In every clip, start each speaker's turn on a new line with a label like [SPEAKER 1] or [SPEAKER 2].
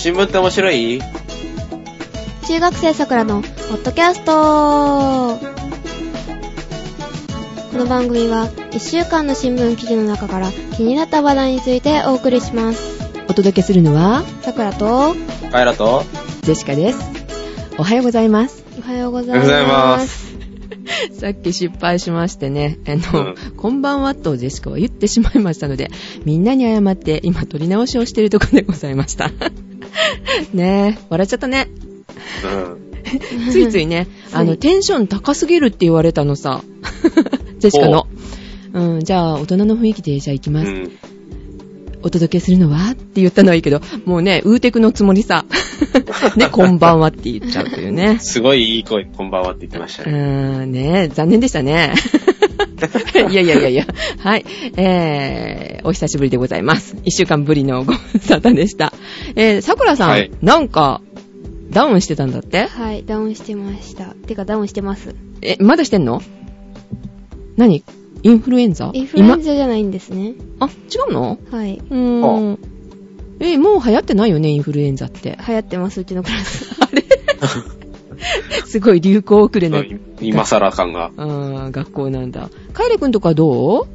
[SPEAKER 1] 新聞って面白い？
[SPEAKER 2] 中学生さくらのポッドキャストこの番組は1週間の新聞記事の中から気になった話題についてお送りします。
[SPEAKER 3] お届けするのは、
[SPEAKER 2] さくらと、
[SPEAKER 1] カエラと、
[SPEAKER 3] ジェシカです。おはようございます。
[SPEAKER 2] おはようござい。ま
[SPEAKER 1] す
[SPEAKER 3] さっき失敗しましてね、あの、
[SPEAKER 1] うん
[SPEAKER 3] こんばんはとジェシカは言ってしまいましたので、みんなに謝って今撮り直しをしているところでございました。ねえ、笑っちゃったね。
[SPEAKER 1] うん。
[SPEAKER 3] ついついね、あの、
[SPEAKER 2] はい
[SPEAKER 3] テンション高すぎるって言われたのさ。ジェシカの。うん、じゃあ、大人の雰囲気で、じゃあ行きます。
[SPEAKER 1] うん。
[SPEAKER 3] お届けするのは？って言ったのはいいけど、もうね、ウーテクのつもりさ。ね、こんばんはって言っちゃうというね。
[SPEAKER 1] すごいいい声、こんばんはって言ってました
[SPEAKER 3] う
[SPEAKER 1] ね。
[SPEAKER 3] ーん、ね残念でしたね。いやいやいやいや。はい。えー、お久しぶりでございます。一週間ぶりのご無沙汰でした。えー、桜さん、
[SPEAKER 1] はい
[SPEAKER 3] なんか、ダウンしてたんだって？
[SPEAKER 2] はい、ダウンしてました。てかダウンしてます。
[SPEAKER 3] え、まだしてんの？何？インフルエンザ？
[SPEAKER 2] インフルエンザじゃないんですね。
[SPEAKER 3] 今あ、違うの？
[SPEAKER 2] はい。
[SPEAKER 3] うーん。え、もう流行ってないよね、インフルエンザって。
[SPEAKER 2] 流行ってます、うちのクラス。
[SPEAKER 3] すごい流行遅れな、
[SPEAKER 1] 今更感が。
[SPEAKER 3] あー学校なんだ。カイレ君とかどう？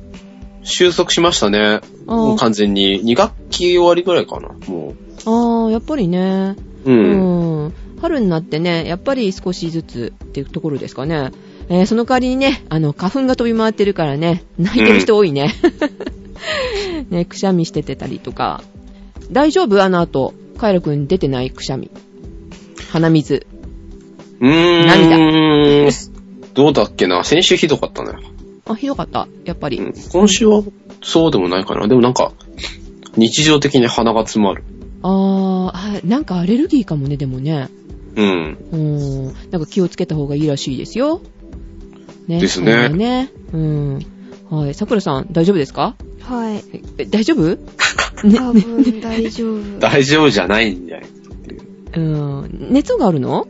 [SPEAKER 1] 収束しましたね。もう完全に。2学期終わりぐらいかな。も
[SPEAKER 3] ああ、やっぱりね。
[SPEAKER 1] う。うん。
[SPEAKER 3] うん。春になってね、やっぱり少しずつっていうところですかね。えーその代わりにね、あの、花粉が飛び回ってるからね、泣いてる人多いね。ね、くしゃみしててたりとか。大丈夫？あの後、カイラくん出てないくしゃみ。鼻水。
[SPEAKER 1] うーん。
[SPEAKER 3] 涙
[SPEAKER 1] どうだっけな。先週ひどかったね。
[SPEAKER 3] あ、ひどかった。やっぱり。
[SPEAKER 1] うん今週はそうでもないかな。でもなんか、日常的に鼻が詰まる。
[SPEAKER 3] あーあ、なんかアレルギーかもね、でもね。
[SPEAKER 1] うん。
[SPEAKER 3] うん。なんか気をつけた方がいいらしいですよ。ね。
[SPEAKER 1] ですね
[SPEAKER 3] ね。うん。はい。桜さん、大丈夫ですか？
[SPEAKER 2] はい。
[SPEAKER 3] え大丈夫？
[SPEAKER 2] 多分大丈夫。
[SPEAKER 1] 大丈夫じゃないんじゃない。う
[SPEAKER 3] ん。熱があるの？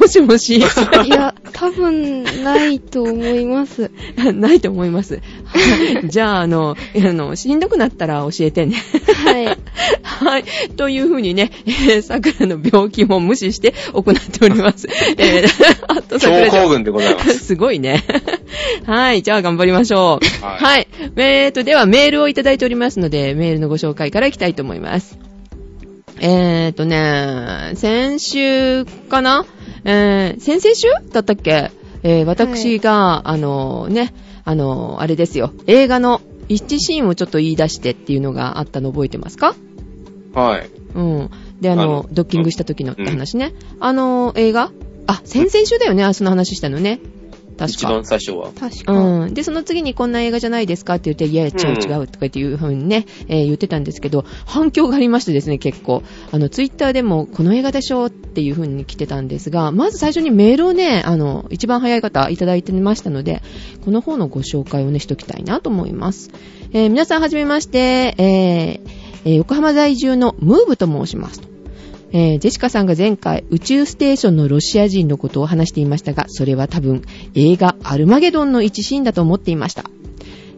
[SPEAKER 3] もしもし。
[SPEAKER 2] いや、多分ないと思います。
[SPEAKER 3] ないと思います。は いじゃあ、あの、あの、しんどくなったら教えてね。
[SPEAKER 2] はい。
[SPEAKER 3] はい。というふうにね、えー、桜の病気も無視して行っております。えー、あと
[SPEAKER 1] 超
[SPEAKER 3] 桜ちゃん
[SPEAKER 1] 高群でございます。
[SPEAKER 3] すごいね。はい。じゃあ頑張りましょう。
[SPEAKER 1] はい
[SPEAKER 3] はい。えーと、ではメールをいただいておりますので、メールのご紹介からいきたいと思います。えーとね、先週かなえー、先々週だったっけ？えー、私が、あのね、あのあれですよ。映画の一シーンをちょっと言い出してっていうのがあったの覚えてますか？
[SPEAKER 1] はい。
[SPEAKER 3] うん。で、あの、
[SPEAKER 1] あの
[SPEAKER 3] ドッキングした時のって話ね。あの、映画？あ、先々週だよね、あその話したのね。確か
[SPEAKER 1] 一番。最初は。
[SPEAKER 2] 確か。
[SPEAKER 3] うん。で、その次にこんな映画じゃないですか？って言って、いや、違う違うとかっていう風にね、えー言ってたんですけど、反響がありましてですね、結構。あの、ツイッターでも、この映画でしょっていう風に来てたんですが、まず最初にメールをね、あの、一番早い方いただいてましたので、この方のご紹介をね、しときたいなと思います。えー皆さんはじめまして、えーえー横浜在住のムーブと申しますと。えージェシカさんが前回宇宙ステーションのロシア人のことを話していましたが、それは多分映画アルマゲドンの一シーンだと思っていました。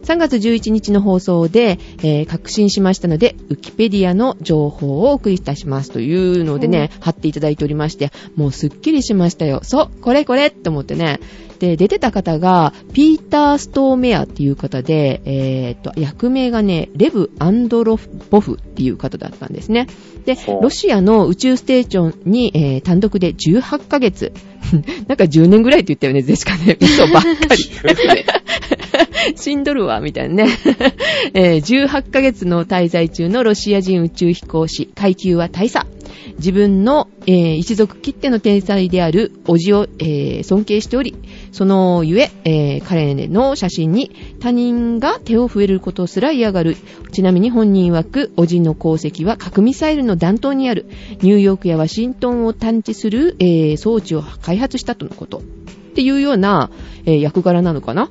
[SPEAKER 3] 3月11日の放送で、えー確信しましたので、ウキペディアの情報をお送りいたしますというのでね、貼っていただいておりまして、もうすっきりしましたよ。そう、これこれって思ってね。で、出てた方が、ピーター・ストーメアっていう方で、えーっと、役名がね、レブ・アンドロボフっていう方だったんですね。でロシアの宇宙ステーションに、えー単独で18ヶ月。なんか10年ぐらいって言ったよね、ゼシカね。嘘ばっかり。死んどるわ、みたいなね。えー18ヶ月の滞在中のロシア人宇宙飛行士、階級は大佐。自分の、えー一族切っての天才である叔父を、えー尊敬しており、そのゆええー彼の写真に他人が手を触れることすら嫌がる。ちなみに本人曰く、叔父の功績は核ミサイルの弾頭にある、ニューヨークやワシントンを探知する、えー装置を開発したとのこと。っていうような、えー役柄なのかな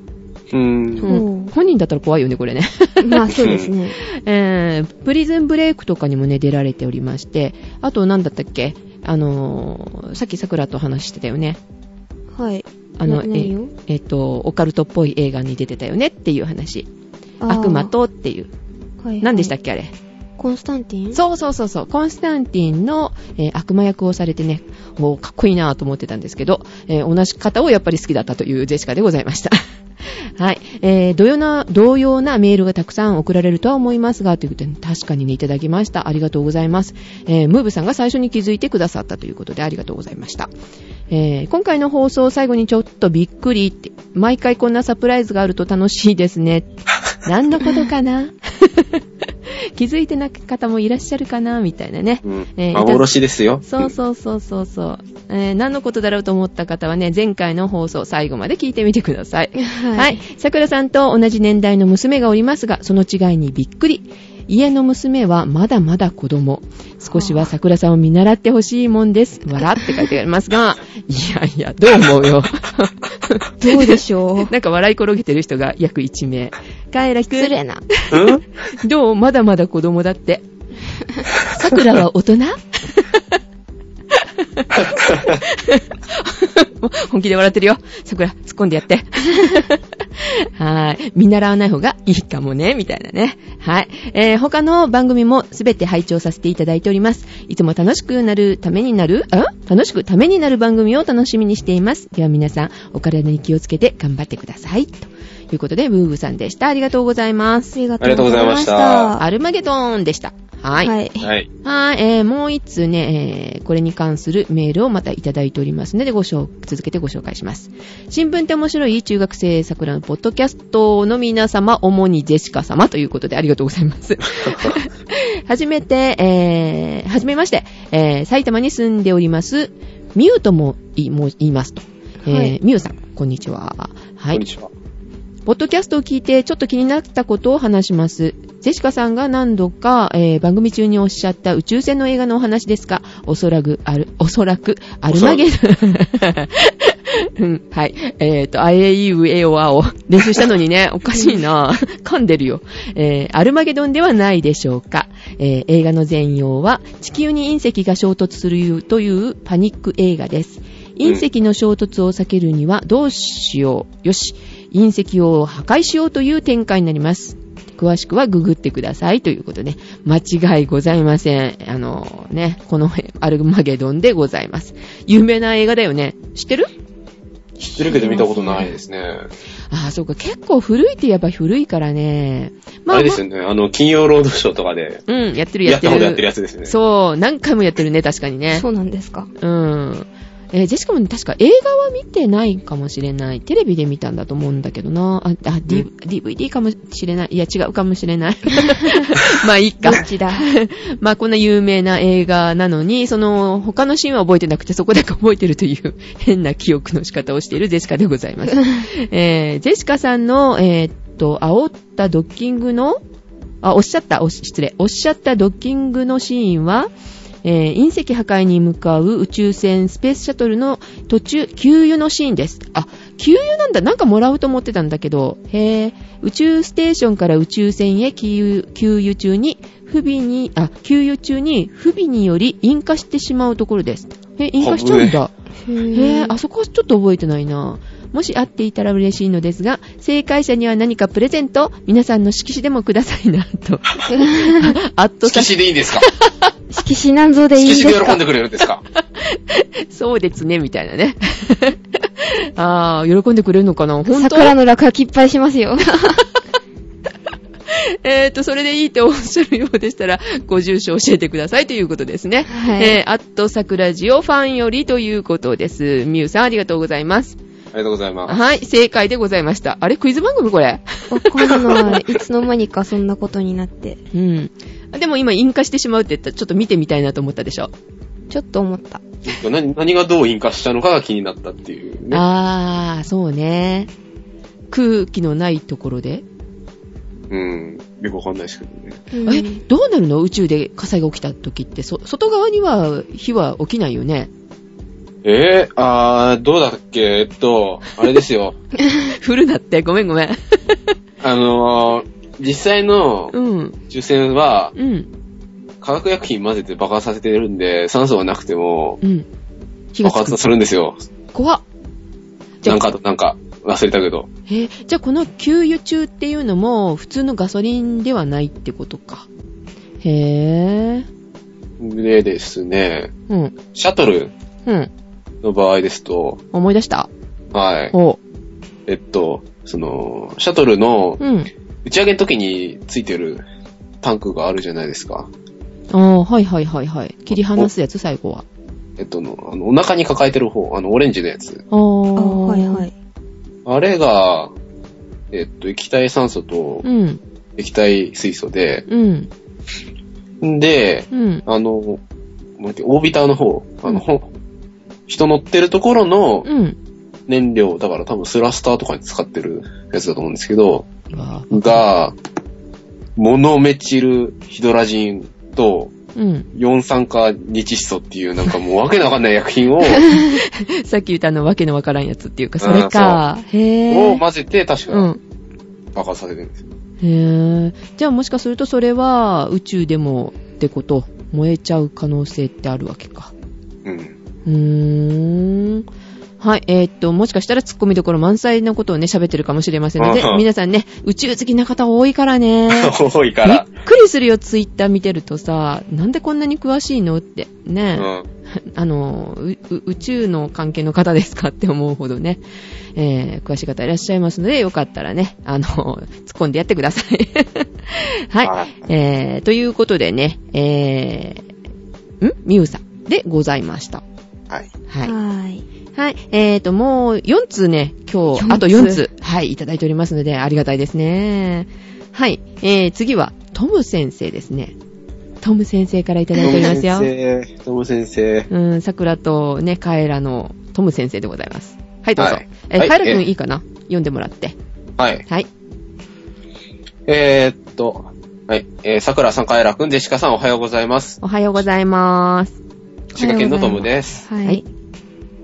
[SPEAKER 1] うーん。
[SPEAKER 3] うん本人だったら怖いよね、これね。
[SPEAKER 2] まあそうですね。
[SPEAKER 3] え ー、プリズンブレイクとかにもね、出られておりまして、あと、なんだったっけ？あのーさっき桜と話してたよね。
[SPEAKER 2] はい。
[SPEAKER 3] あの、ええっと、オカルトっぽい映画に出てたよねっていう話。悪魔とっていう。
[SPEAKER 2] はいはい
[SPEAKER 3] 何でしたっけあれ？
[SPEAKER 2] コンスタンティン？
[SPEAKER 3] そうそうそうそう、コンスタンティンの、えー悪魔役をされてね、もうかっこいいなと思ってたんですけど、えー同じ方をやっぱり好きだったというジェシカでございました。はい。えー、同様な、同様なメールがたくさん送られるとは思いますが、ということで、確かにね、いただきました。ありがとうございます。えー、ムーブさんが最初に気づいてくださったということで、ありがとうございました。えー、今回の放送最後にちょっとびっくりって、毎回こんなサプライズがあると楽しいですね。何のことかな？気づいてない方もいらっしゃるかなみたいなね。
[SPEAKER 1] うん
[SPEAKER 3] えー
[SPEAKER 1] 幻ですよ。
[SPEAKER 3] そうそうそうそうそう。えー何のことだろうと思った方はね、前回の放送最後まで聞いてみてください。
[SPEAKER 2] は
[SPEAKER 3] はい。桜さんと同じ年代の娘がおりますが、その違いにびっくり。家の娘はまだまだ子供。少しは桜さんを見習ってほしいもんです。笑って書いてありますが、いやいや、どう思うよ。
[SPEAKER 2] どうでしょう？
[SPEAKER 3] なんか笑い転げてる人が約1名。カエラくん。
[SPEAKER 2] 失礼な。
[SPEAKER 1] うん？
[SPEAKER 3] どう？まだまだ子供だって。桜は大人？本気で笑ってるよ。桜、突っ込んでやって。はい。見習わない方がいいかもね、みたいなね。はい。えー、他の番組もすべて拝聴させていただいております。いつも楽しくなるためになる、あ？楽しくためになる番組を楽しみにしています。では皆さん、お体に気をつけて頑張ってください。ということで、ブーブーさんでした。ありがとうございます。
[SPEAKER 2] ありが
[SPEAKER 1] とうございました
[SPEAKER 3] アルマゲドーンでした。はい。
[SPEAKER 2] はい。
[SPEAKER 1] はい。
[SPEAKER 3] はい、えー、もう一通ね、えー、これに関するメールをまたいただいておりますので、ご紹続けてご紹介します。新聞って面白い中学生桜のポッドキャストの皆様、主にジェシカ様ということでありがとうございます。はじめて、えー、はじめまして、えー、埼玉に住んでおります、ミューとも言いもう言いますと。えー
[SPEAKER 2] はい
[SPEAKER 3] ミューさん、こんにちは。はい
[SPEAKER 1] こんに。ちは。
[SPEAKER 3] ポッドキャストを聞いてちょっと気になったことを話します。ジェシカさんが何度か、えー番組中におっしゃった宇宙船の映画のお話ですか？おそらく、ある、おそらく、アルマゲドン。うん、はい。えっ、と、あえいうえおあを練習したのにね、おかしいな噛んでるよ。えーアルマゲドンではないでしょうか。えー映画の全容は、地球に隕石が衝突するというパニック映画です。隕石の衝突を避けるにはどうしよう。よし。隕石を破壊しようという展開になります。詳しくはググってくださいということで、間違いございません。あのね、この アルマゲドンでございます。有名な映画だよね。知ってる？
[SPEAKER 1] 知ってるけど見たことないですね。
[SPEAKER 3] ああ、そうか。結構古いって言えば古いからね。
[SPEAKER 1] あれですよね。あの、金曜ロードショーとかで、
[SPEAKER 3] うん、やってるやってる。
[SPEAKER 1] やったことやってるやつですよね。
[SPEAKER 3] そう、何回もやってるね、確かにね。
[SPEAKER 2] そうなんですか。
[SPEAKER 3] うん。えージェシカもね確か映画は見てないかもしれない。テレビで見たんだと思うんだけどな。あ、あ、D
[SPEAKER 1] うん
[SPEAKER 3] DVD かもしれない。いや、違うかもしれない。まあいいか。
[SPEAKER 2] どっちだ？
[SPEAKER 3] まあこんな有名な映画なのに、その他のシーンは覚えてなくてそこだけ覚えてるという変な記憶の仕方をしているジェシカでございます。えージェシカさんの、えーっと、煽ったドッキングの、あ、おっしゃった、失礼、おっしゃったドッキングのシーンは、えー隕石破壊に向かう宇宙船スペースシャトルの途中、給油のシーンです。あ、給油なんだ。なんかもらうと思ってたんだけど、へー宇宙ステーションから宇宙船へ給油給油中に、不備に、あ、給油中に不備により引火してしまうところです。え、引火しちゃうんだ。
[SPEAKER 2] へ
[SPEAKER 3] へ
[SPEAKER 2] ぇ
[SPEAKER 3] ぇ、あそこはちょっと覚えてないな。もし会っていたら嬉しいのですが、正解者には何かプレゼント、皆さんの色紙でもくださいな、と。あっとさ
[SPEAKER 1] 色、紙でいいんですか？
[SPEAKER 2] 色紙なんぞでいいんですか？
[SPEAKER 1] 色紙で喜んでくれるんですか？
[SPEAKER 3] そうですね、みたいなね。あー、喜んでくれるのかな？本当？
[SPEAKER 2] 桜の落書きいっぱいしますよ。
[SPEAKER 3] えーと、それでいいっておっしゃるようでしたら、ご住所教えてくださいということですね。
[SPEAKER 2] はい
[SPEAKER 3] えー、アット桜ジオファンよりということです。ミュウさんありがとうございます。
[SPEAKER 1] ありがとうございます。
[SPEAKER 3] はい、正解でございました。あれクイズ番組これ？
[SPEAKER 2] わかんない。いつの間にかそんなことになって。
[SPEAKER 3] うん。でも今引火してしまうって言ったらちょっと見てみたいなと思ったでしょ？
[SPEAKER 2] ちょっと思った。
[SPEAKER 1] 何何がどう引火したのかが気になったっていうね。
[SPEAKER 3] あー、そうね。空気のないところで？
[SPEAKER 1] うん。よくわかんないですけどね。
[SPEAKER 3] え、どうなるの？宇宙で火災が起きた時って、そ、外側には火は起きないよね。
[SPEAKER 1] えー、あー、どうだっけ？えっと、あれですよ。
[SPEAKER 3] 振るなって、ごめんごめん。
[SPEAKER 1] あのー、実際の
[SPEAKER 3] うん。
[SPEAKER 1] 宇宙船は
[SPEAKER 3] うん。
[SPEAKER 1] 化学薬品混ぜて爆発させてるんで、酸素がなくても
[SPEAKER 3] うん。
[SPEAKER 1] 爆発するんですよ。
[SPEAKER 3] 怖っ。
[SPEAKER 1] なんか、なんか、忘れたけど。
[SPEAKER 3] えーじゃあこの給油中っていうのも、普通のガソリンではないってことか。へぇ
[SPEAKER 1] でですね、
[SPEAKER 3] ー。うん。
[SPEAKER 1] シャトル
[SPEAKER 3] うん。
[SPEAKER 1] の場合ですと、
[SPEAKER 3] 思い出した？
[SPEAKER 1] はい。
[SPEAKER 3] お
[SPEAKER 1] えっと、その、シャトルの
[SPEAKER 3] うん。
[SPEAKER 1] 打ち上げの時についてるタンクがあるじゃないですか。
[SPEAKER 3] ああ、はいはいはいはい。切り離すやつ、最後は。
[SPEAKER 1] えっとの、あの、お腹に抱えてる方、あの、オレンジのやつ。
[SPEAKER 3] ああ。
[SPEAKER 2] あはいはい。
[SPEAKER 1] あれが、えっと、液体酸素と
[SPEAKER 3] うん。
[SPEAKER 1] 液体水素で、
[SPEAKER 3] うん。
[SPEAKER 1] んで、
[SPEAKER 3] うん。
[SPEAKER 1] あの、オービターの方、あの、ほ人乗ってるところの
[SPEAKER 3] うん。
[SPEAKER 1] 燃料、だから多分スラスターとかに使ってるやつだと思うんですけど、が、モノメチルヒドラジンと
[SPEAKER 3] うん。
[SPEAKER 1] 4酸化日シソっていうなんかもうわけのわかんない薬品を、
[SPEAKER 3] さっき言ったあの、わけのわからんやつっていうか、それか。へぇ
[SPEAKER 1] を混ぜて確か
[SPEAKER 3] うん。
[SPEAKER 1] 爆発させてるんですよ。
[SPEAKER 3] へぇじゃあもしかするとそれは宇宙でもってこと、燃えちゃう可能性ってあるわけか。
[SPEAKER 1] うん。
[SPEAKER 3] うーん。はい。えーっと、もしかしたら突っ込みどころ満載のことをね、喋ってるかもしれませんので
[SPEAKER 1] うん、
[SPEAKER 3] 皆さんね、宇宙好きな方多いからね。
[SPEAKER 1] 多いか
[SPEAKER 3] びっ
[SPEAKER 1] ら。
[SPEAKER 3] くりするよ、ツイッター見てるとさ、なんでこんなに詳しいのって。ね、
[SPEAKER 1] うん。
[SPEAKER 3] あの、宇宙の関係の方ですかって思うほどね、えー、詳しい方いらっしゃいますので、よかったらね、あの、突っ込んでやってください。はい。
[SPEAKER 1] はい
[SPEAKER 3] えー、ということでね、えー、ん？ミュウさんでございました。
[SPEAKER 1] はい。
[SPEAKER 3] はい。
[SPEAKER 2] はい。
[SPEAKER 3] はい。えーと、もう4通ね、今日、
[SPEAKER 2] 4
[SPEAKER 3] あと4通、はい、いただいておりますので、ありがたいですね。はい。えー、次は、トム先生ですね。トム先生からいただいておりますよ。
[SPEAKER 1] トム先生、トム先生。
[SPEAKER 3] うん、桜とね、カエラのトム先生でございます。はい、どうぞ。
[SPEAKER 1] はい
[SPEAKER 3] え、
[SPEAKER 1] はい
[SPEAKER 3] カエラくん
[SPEAKER 1] え
[SPEAKER 3] いいかな？読んでもらって。
[SPEAKER 1] はい。
[SPEAKER 3] はい。
[SPEAKER 1] えーっと、はい。えー、桜さん、カエラくん、ジェシカさん、おはようございます。
[SPEAKER 3] おはようございます。
[SPEAKER 1] 滋賀県のトムです。
[SPEAKER 2] は
[SPEAKER 3] はいい。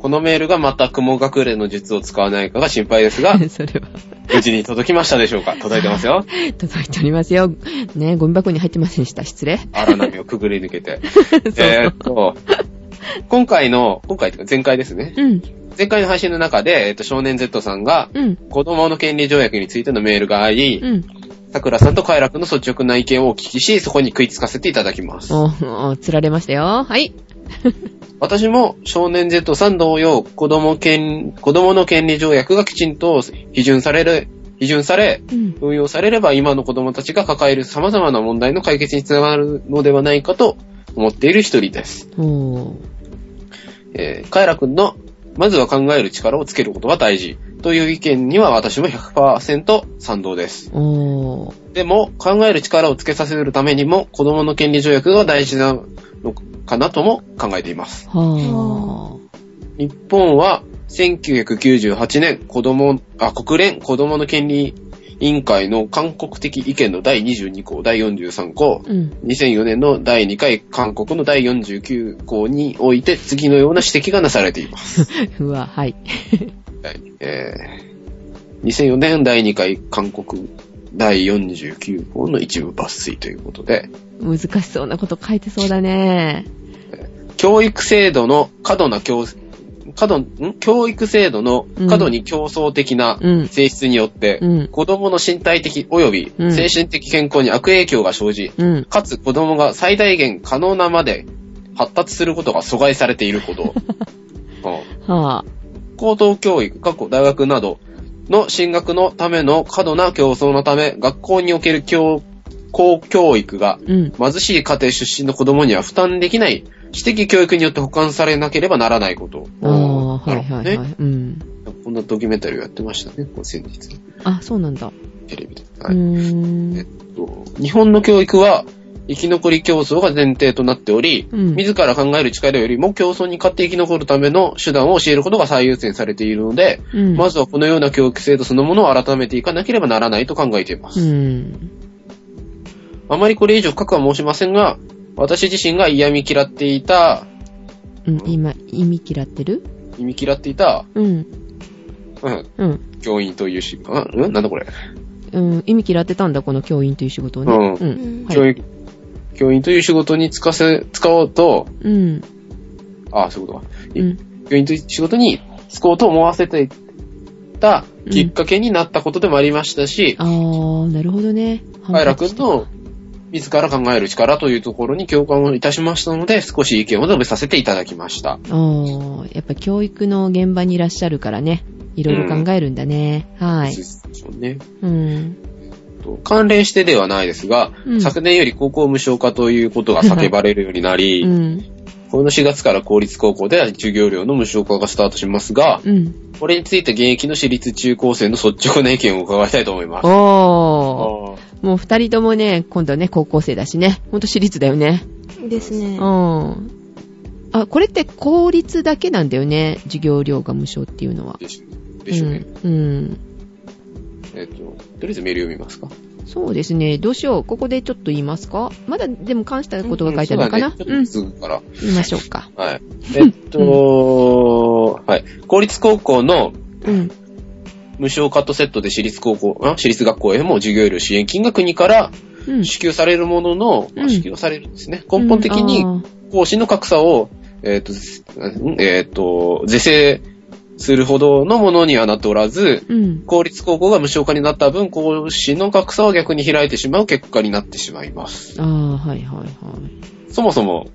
[SPEAKER 1] このメールがまた雲隠れの術を使わないかが心配ですが、
[SPEAKER 3] それは、
[SPEAKER 1] 無事に届きましたでしょうか？届いてますよ。
[SPEAKER 3] 届いておりますよ。ね、ゴミ箱に入ってませんでした。失礼。
[SPEAKER 1] 荒波をくぐり抜けて。
[SPEAKER 3] そう
[SPEAKER 1] えーっと、今回の、今回というか前回ですね。
[SPEAKER 3] うん、
[SPEAKER 1] 前回の配信の中で、えーっと、少年 Z さんが、
[SPEAKER 3] うん、
[SPEAKER 1] 子供の権利条約についてのメールがあり、
[SPEAKER 3] うん。
[SPEAKER 1] 桜さんとカエラ君の率直な意見をお聞きし、そこに食いつかせていただきます。
[SPEAKER 3] お、お、釣られましたよ。はい。
[SPEAKER 1] 私も少年 Z さん同様、子供権、子供の権利条約がきちんと批准される、批准され、
[SPEAKER 3] うん。
[SPEAKER 1] 運用されれば今の子供たちが抱える様々な問題の解決につながるのではないかと思っている一人です。えー、カエラ君の、まずは考える力をつけることが大事という意見には私も100%賛同です。でも、考える力をつけさせるためにも子供の権利条約が大事なのかなとも考えています。
[SPEAKER 3] は
[SPEAKER 1] 日本は1998年子供、あ、国連子供の権利委員会の韓国的意見の第22項、第43項、
[SPEAKER 3] ー。うん。
[SPEAKER 1] 2004年の第2回韓国の第49項において次のような指摘がなされています。
[SPEAKER 3] うわ、はい。
[SPEAKER 1] はいえー、2004年第2回韓国第49項の一部抜粋ということで、
[SPEAKER 3] 難しそうなこと書いてそうだね。
[SPEAKER 1] 教育制度の過度な競過度、ん？教育制度の過度に競争的な
[SPEAKER 3] うん。
[SPEAKER 1] 性質によって、
[SPEAKER 3] うん。
[SPEAKER 1] 子供の身体的及び
[SPEAKER 3] うん
[SPEAKER 1] 精神的健康に悪影響が生じ、
[SPEAKER 3] うん。
[SPEAKER 1] かつ子供が最大限可能なまで発達することが阻害されていること。高等教育、過去大学などの進学のための過度な競争のため、学校における教公教育が
[SPEAKER 3] うん。
[SPEAKER 1] 貧しい家庭出身の子供には負担できない私的教育によって保管されなければならないこと。
[SPEAKER 3] ああ、はいはいはい。うん。
[SPEAKER 1] こんなドキュメンタリーをやってましたね、こう先日。
[SPEAKER 3] あ、そうなんだ。
[SPEAKER 1] テレビで。
[SPEAKER 3] う
[SPEAKER 1] はい
[SPEAKER 3] ー
[SPEAKER 1] えっ
[SPEAKER 3] ん。
[SPEAKER 1] と日本の教育は生き残り競争が前提となっており、
[SPEAKER 3] うん
[SPEAKER 1] 自ら考える力よりも競争に勝って生き残るための手段を教えることが最優先されているので、
[SPEAKER 3] うん。
[SPEAKER 1] まずはこのような教育制度そのものを改めていかなければならないと考えています。
[SPEAKER 3] うん。
[SPEAKER 1] あまりこれ以上深くは申しませんが、私自身が嫌み嫌っていた、
[SPEAKER 3] うん。今、意味嫌ってる？
[SPEAKER 1] 意味嫌っていた、
[SPEAKER 3] うん。
[SPEAKER 1] うん、
[SPEAKER 3] うん。
[SPEAKER 1] 教員というし、あ、うん？なんだこれ。
[SPEAKER 3] うん。意味嫌ってたんだ、この教員という仕事をね。
[SPEAKER 1] うん
[SPEAKER 3] うん。はい
[SPEAKER 1] 教員という仕事に就かせ、使おうと、
[SPEAKER 3] うん。
[SPEAKER 1] あ、そういうことか。
[SPEAKER 3] うん。
[SPEAKER 1] 教員という仕事に就こうと思わせていたきっかけになったことでもありましたし、
[SPEAKER 3] あー、なるほどね。
[SPEAKER 1] カイラ君の自ら考える力というところに共感をいたしましたので、少し意見を述べさせていただきました。
[SPEAKER 3] おー、やっぱ教育の現場にいらっしゃるからね、いろいろ考えるんだね。はい。
[SPEAKER 1] そうね。
[SPEAKER 3] うん。
[SPEAKER 1] と関連してではないですが、
[SPEAKER 3] うん
[SPEAKER 1] 昨年より高校無償化ということが叫ばれるようになり、
[SPEAKER 3] うん。
[SPEAKER 1] この4月から公立高校では授業料の無償化がスタートしますが、
[SPEAKER 3] うん。
[SPEAKER 1] これについて現役の私立中高生の率直な意見を伺いたいと思います。
[SPEAKER 3] おー。
[SPEAKER 1] あ
[SPEAKER 3] もう二人ともね、今度はね、高校生だしね。ほんと私立だよね。
[SPEAKER 2] ですね
[SPEAKER 3] う。ん。あ、これって公立だけなんだよね。授業料が無償っていうのは
[SPEAKER 1] ー。でしでしょうね。
[SPEAKER 3] うん。うん。
[SPEAKER 1] えっ、と、とりあえずメール読みますか。
[SPEAKER 3] そうですね。どうしよう。ここでちょっと言いますか？まだでも関したことが書いてあるのかな、
[SPEAKER 1] うんちょっとから。
[SPEAKER 3] 言いましょうか。
[SPEAKER 1] はい。えっと、はい。公立高校の
[SPEAKER 3] うん。
[SPEAKER 1] 無償カットセットで私立高校、あ私立学校へも授業料支援金が国から
[SPEAKER 3] うん。
[SPEAKER 1] 支給されるものの、まあ
[SPEAKER 3] うん
[SPEAKER 1] 支給はされるんですね。根本的に講師の格差を、えっ、と、ずえっ、と、是正するほどのものにはなっておらず、
[SPEAKER 3] ーうん。
[SPEAKER 1] 公立高校が無償化になった分、講師の格差は逆に開いてしまう結果になってしまいます。
[SPEAKER 3] ああ、はいはいはい。
[SPEAKER 1] そもそも、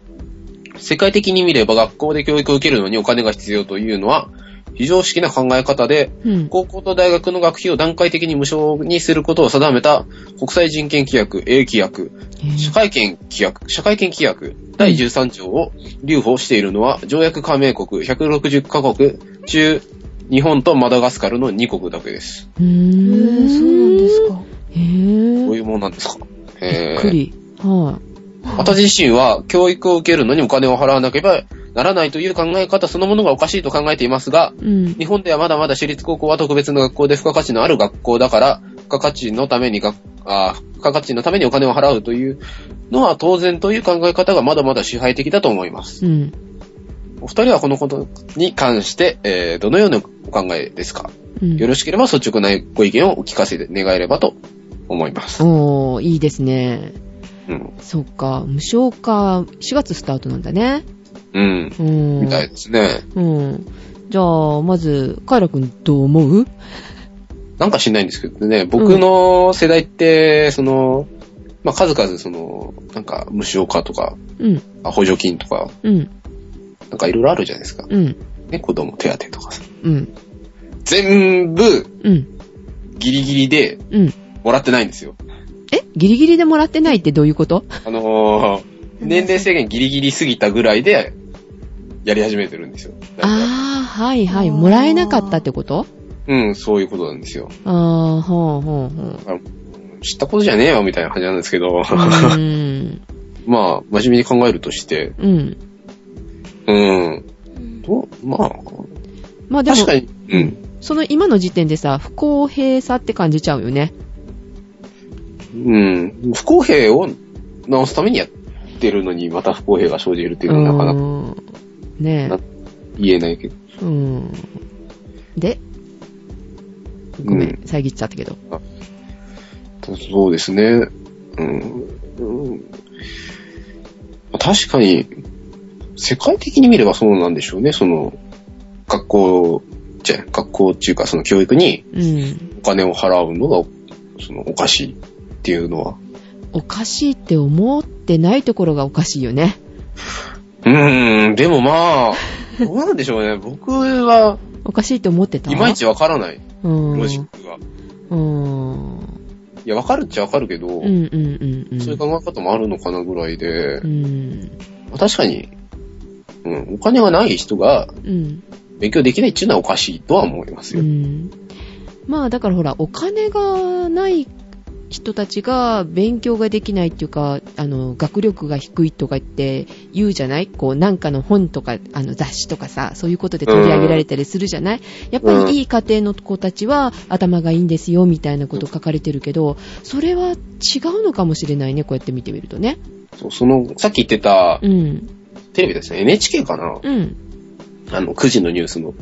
[SPEAKER 1] 世界的に見れば学校で教育を受けるのにお金が必要というのは、非常識な考え方で、
[SPEAKER 3] うん。
[SPEAKER 1] 高校と大学の学費を段階的に無償にすることを定めた国際人権規約 A 規約、社会権規約、社会権規約第13条を留保しているのは条約加盟国160カ国中日本とマダガスカルの2国だけです。
[SPEAKER 2] へ
[SPEAKER 3] ん。
[SPEAKER 2] ー、そうなんですか。
[SPEAKER 3] へぇー。
[SPEAKER 1] どういうものなんですか
[SPEAKER 3] びっ
[SPEAKER 1] えー、
[SPEAKER 3] くり。は
[SPEAKER 1] 私自身は教育を受けるのにお金を払わなければならないという考え方そのものがおかしいと考えていますが、
[SPEAKER 3] い。うん。
[SPEAKER 1] 日本ではまだまだ私立高校は特別な学校で付加価値のある学校だから、付加価値のためにが、あ付加価値のためにお金を払うというのは当然という考え方がまだまだ支配的だと思います。
[SPEAKER 3] うん。
[SPEAKER 1] お二人はこのことに関して、えー、どのようなお考えですか？
[SPEAKER 3] うん。
[SPEAKER 1] よろしければ率直なご意見をお聞かせ願えればと思います。
[SPEAKER 3] おー、いいですね。
[SPEAKER 1] うん。
[SPEAKER 3] そっか、無償化、4月スタートなんだね。
[SPEAKER 1] うん。
[SPEAKER 3] うん。
[SPEAKER 1] みたいですね。
[SPEAKER 3] うん。じゃあ、まず、カイラくんどう思う？
[SPEAKER 1] なんか知んないんですけどね、僕の世代って、その、まあ、数々その、なんか無償化とか、
[SPEAKER 3] うん。
[SPEAKER 1] あ補助金とか、
[SPEAKER 3] うん。
[SPEAKER 1] なんかいろいろあるじゃないですか。
[SPEAKER 3] うん。
[SPEAKER 1] ね、子供手当とかさ。
[SPEAKER 3] うん。
[SPEAKER 1] 全部、
[SPEAKER 3] うん。
[SPEAKER 1] ギリギリで
[SPEAKER 3] うん。
[SPEAKER 1] もらってないんですよ。
[SPEAKER 3] え？ギリギリでもらってないってどういうこと？
[SPEAKER 1] あのー、年齢制限ギリギリ過ぎたぐらいで、やり始めてるんですよ。
[SPEAKER 3] ああ、はいはい。もらえなかったってこと？
[SPEAKER 1] うん、そういうことなんですよ。
[SPEAKER 3] ああ、ほうほうほう。
[SPEAKER 1] 知ったことじゃねえよ、みたいな感じなんですけど。
[SPEAKER 3] うーん。
[SPEAKER 1] まあ、真面目に考えるとして、
[SPEAKER 3] うん。
[SPEAKER 1] うん。どうまあ、
[SPEAKER 3] まあでも
[SPEAKER 1] 確、かに、うん。
[SPEAKER 3] その今の時点でさ、不公平さって感じちゃうよね。
[SPEAKER 1] うん。不公平を直すためにやってるのに、また不公平が生じるっていうのはなかなか
[SPEAKER 3] うんね
[SPEAKER 1] な言えないけど。
[SPEAKER 3] え。うん。で？ごめん、遮っちゃったけど。
[SPEAKER 1] そうですね。うん。うん確かに、世界的に見ればそうなんでしょうね。その、学校、じゃあ学校っていうかその教育に
[SPEAKER 3] うん。
[SPEAKER 1] お金を払うのが、そのおかしいっていうのは。
[SPEAKER 3] おかしいって思ってないところがおかしいよね。
[SPEAKER 1] うーん、でもまあ、どうなんでしょうね。僕は、
[SPEAKER 3] おかしいって思ってた？
[SPEAKER 1] いまいちわからない。
[SPEAKER 3] うん。
[SPEAKER 1] ロジックが。
[SPEAKER 3] うん。
[SPEAKER 1] いや、わかるっちゃわかるけど、
[SPEAKER 3] うんうんうんうん。
[SPEAKER 1] そういう考え方もあるのかなぐらいで
[SPEAKER 3] う、ん。
[SPEAKER 1] 確かに、うん、お金がない人が
[SPEAKER 3] うん。
[SPEAKER 1] 勉強できないっていうのはおかしいとは思いますよ。
[SPEAKER 3] うん。まあだからほら、お金がない人たちが勉強ができないっていうか、あの、学力が低いとか言って言うじゃない？こう、なんかの本とか、あの、雑誌とかさ、そういうことで取り上げられたりするじゃない？やっぱりいい家庭の子たちは頭がいいんですよ、みたいなこと書かれてるけど、それは違うのかもしれないね、こうやって見てみるとね。
[SPEAKER 1] そうその、さっき言ってた
[SPEAKER 3] う、ん。
[SPEAKER 1] テレビですね、NHK かな？
[SPEAKER 3] うん。
[SPEAKER 1] あの、9時のニュースの。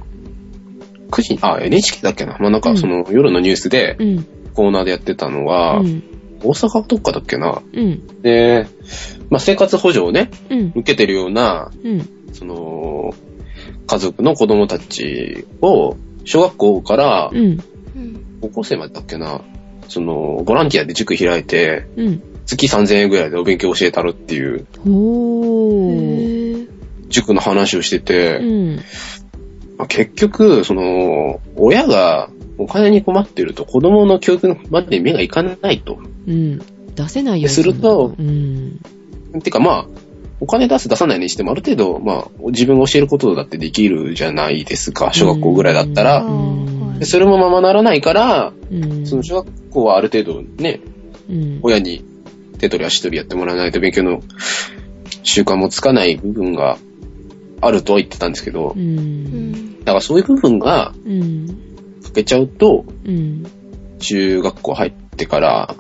[SPEAKER 1] 9時、あ、NHK だっけな？まあ、なんか、
[SPEAKER 3] うん
[SPEAKER 1] その、夜のニュースで、
[SPEAKER 3] うん。
[SPEAKER 1] コーナーでやってたのは、
[SPEAKER 3] うん。
[SPEAKER 1] 大阪どっかだっけな
[SPEAKER 3] うん。
[SPEAKER 1] で、まあ、生活補助をね、
[SPEAKER 3] うん。
[SPEAKER 1] 受けてるような、
[SPEAKER 3] うん。
[SPEAKER 1] その、家族の子供たちを、小学校から。高校生までだっけな、その、ボランティアで塾開いて、
[SPEAKER 3] うん。
[SPEAKER 1] 月3000円ぐらいでお勉強教えたるっていう塾の話をしてて、
[SPEAKER 3] うん。
[SPEAKER 1] まあ結局、その、親がお金に困ってると子供の教育まで目がいかないと。
[SPEAKER 3] うん。出せないよ
[SPEAKER 1] ですると
[SPEAKER 3] うん。
[SPEAKER 1] てかまあ、お金出す出さないにしてもある程度、まあ、自分が教えることだってできるじゃないですか。小学校ぐらいだった
[SPEAKER 2] あ
[SPEAKER 1] ら。
[SPEAKER 2] ーはい
[SPEAKER 1] でそれもままならないから、
[SPEAKER 3] うん。
[SPEAKER 1] その小学校はある程度ね、
[SPEAKER 3] うん。
[SPEAKER 1] 親に手取り足取りやってもらわないと勉強の習慣もつかない部分があるとは言ってたんですけど
[SPEAKER 3] う、。
[SPEAKER 2] うんん。
[SPEAKER 1] だからそういう部分が
[SPEAKER 3] うん。
[SPEAKER 1] 欠けちゃうと、
[SPEAKER 3] うん。
[SPEAKER 1] 中学校入ってから、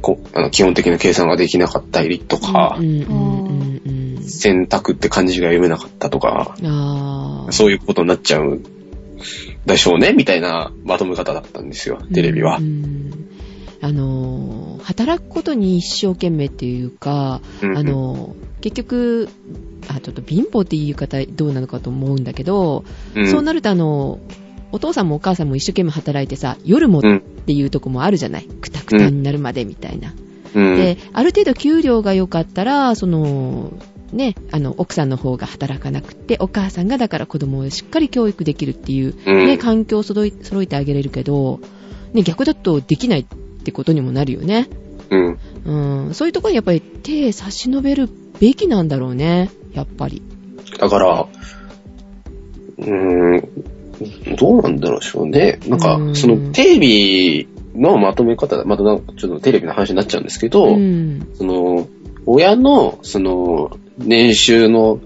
[SPEAKER 1] こあの基本的な計算ができなかったりとか選択って漢字が読めなかったとか。そういうことになっちゃうでしょうね、みたいなまとめ方だったんですよ、テレビは
[SPEAKER 3] う。んあのー、働くことに一生懸命っていうか、
[SPEAKER 1] うん
[SPEAKER 3] あのー、結局、あ、ちょっと貧乏っていう言い方どうなのかと思うんだけど、
[SPEAKER 1] うん
[SPEAKER 3] そうなるとあの、お父さんもお母さんも一生懸命働いてさ、夜も
[SPEAKER 1] うん
[SPEAKER 3] っていうとこもあるじゃない？くたくたになるまでみたいな。
[SPEAKER 1] うん
[SPEAKER 3] で、ある程度給料が良かったら、その、ね、あの、奥さんの方が働かなくって、お母さんがだから子供をしっかり教育できるっていう、
[SPEAKER 1] うん
[SPEAKER 3] ね、環境を揃い揃えてあげれるけど、ね、逆だとできないってことにもなるよね。
[SPEAKER 1] うん。
[SPEAKER 3] うん、そういうところにやっぱり手差し伸べるべきなんだろうね、やっぱり。
[SPEAKER 1] だから、うーん、どうなんだろうしょうね。なんか
[SPEAKER 3] う、ん
[SPEAKER 1] そのテレビのまとめ方だ、またなんかちょっとテレビの話になっちゃうんですけど、
[SPEAKER 3] うん。
[SPEAKER 1] その、親の、その、年収の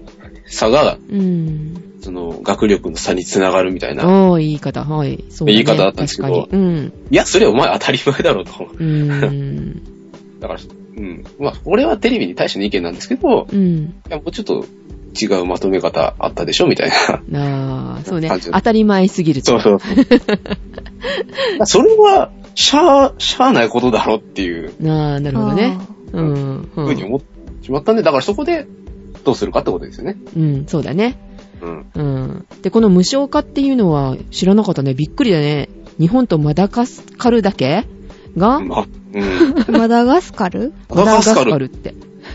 [SPEAKER 1] 差が、
[SPEAKER 3] うん。
[SPEAKER 1] その、学力の差につながるみたいな。
[SPEAKER 3] ああ、言い方、はい。そうだね
[SPEAKER 1] 言い方だったんですけど。
[SPEAKER 3] うん。
[SPEAKER 1] いや、それお前当たり前だろうと。
[SPEAKER 3] うん。
[SPEAKER 1] だから、うん。まあ、俺はテレビに対しての意見なんですけど、
[SPEAKER 3] うん。
[SPEAKER 1] いや、もうちょっと違うまとめ方あったでしょみたいな。
[SPEAKER 3] ああ、そうね。当たり前すぎると。
[SPEAKER 1] そうそう。それは、しゃあ、しゃあないことだろっていう
[SPEAKER 3] ああ、なるほどね。うん。う
[SPEAKER 1] ふうに思ってしまったんで、だからそこでどうするかってことですよね。
[SPEAKER 3] うん、そうだね。
[SPEAKER 1] うん。
[SPEAKER 3] うん。で、この無償化っていうのは知らなかったね。びっくりだね。日本とマダガスカルだけが、
[SPEAKER 1] まあ、うん。
[SPEAKER 2] マダガスカル
[SPEAKER 1] マダガスカル
[SPEAKER 3] って。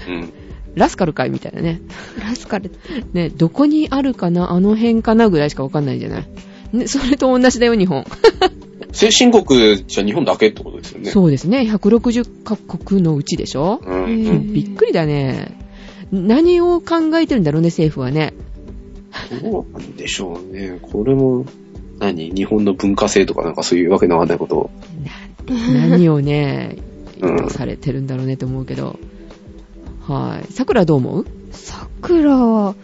[SPEAKER 1] うん。
[SPEAKER 3] ラスカルかいみたいなね。
[SPEAKER 2] ラスカル。
[SPEAKER 3] ね、どこにあるかなあの辺かなぐらいしかわかんないんじゃないね、それと同じだよ、日本。
[SPEAKER 1] 先進国じゃ日本だけってことですよね。
[SPEAKER 3] そうですね。160カ国のうちでしょ
[SPEAKER 1] う。ん。
[SPEAKER 3] びっくりだね。何を考えてるんだろうね、政府はね。
[SPEAKER 1] どうなんでしょうね。これも、何日本の文化性とかなんかそういうわけのわかんないことを。
[SPEAKER 3] な何をね、されてるんだろうねと思うけど。はい。桜はどう思う？
[SPEAKER 2] 桜は、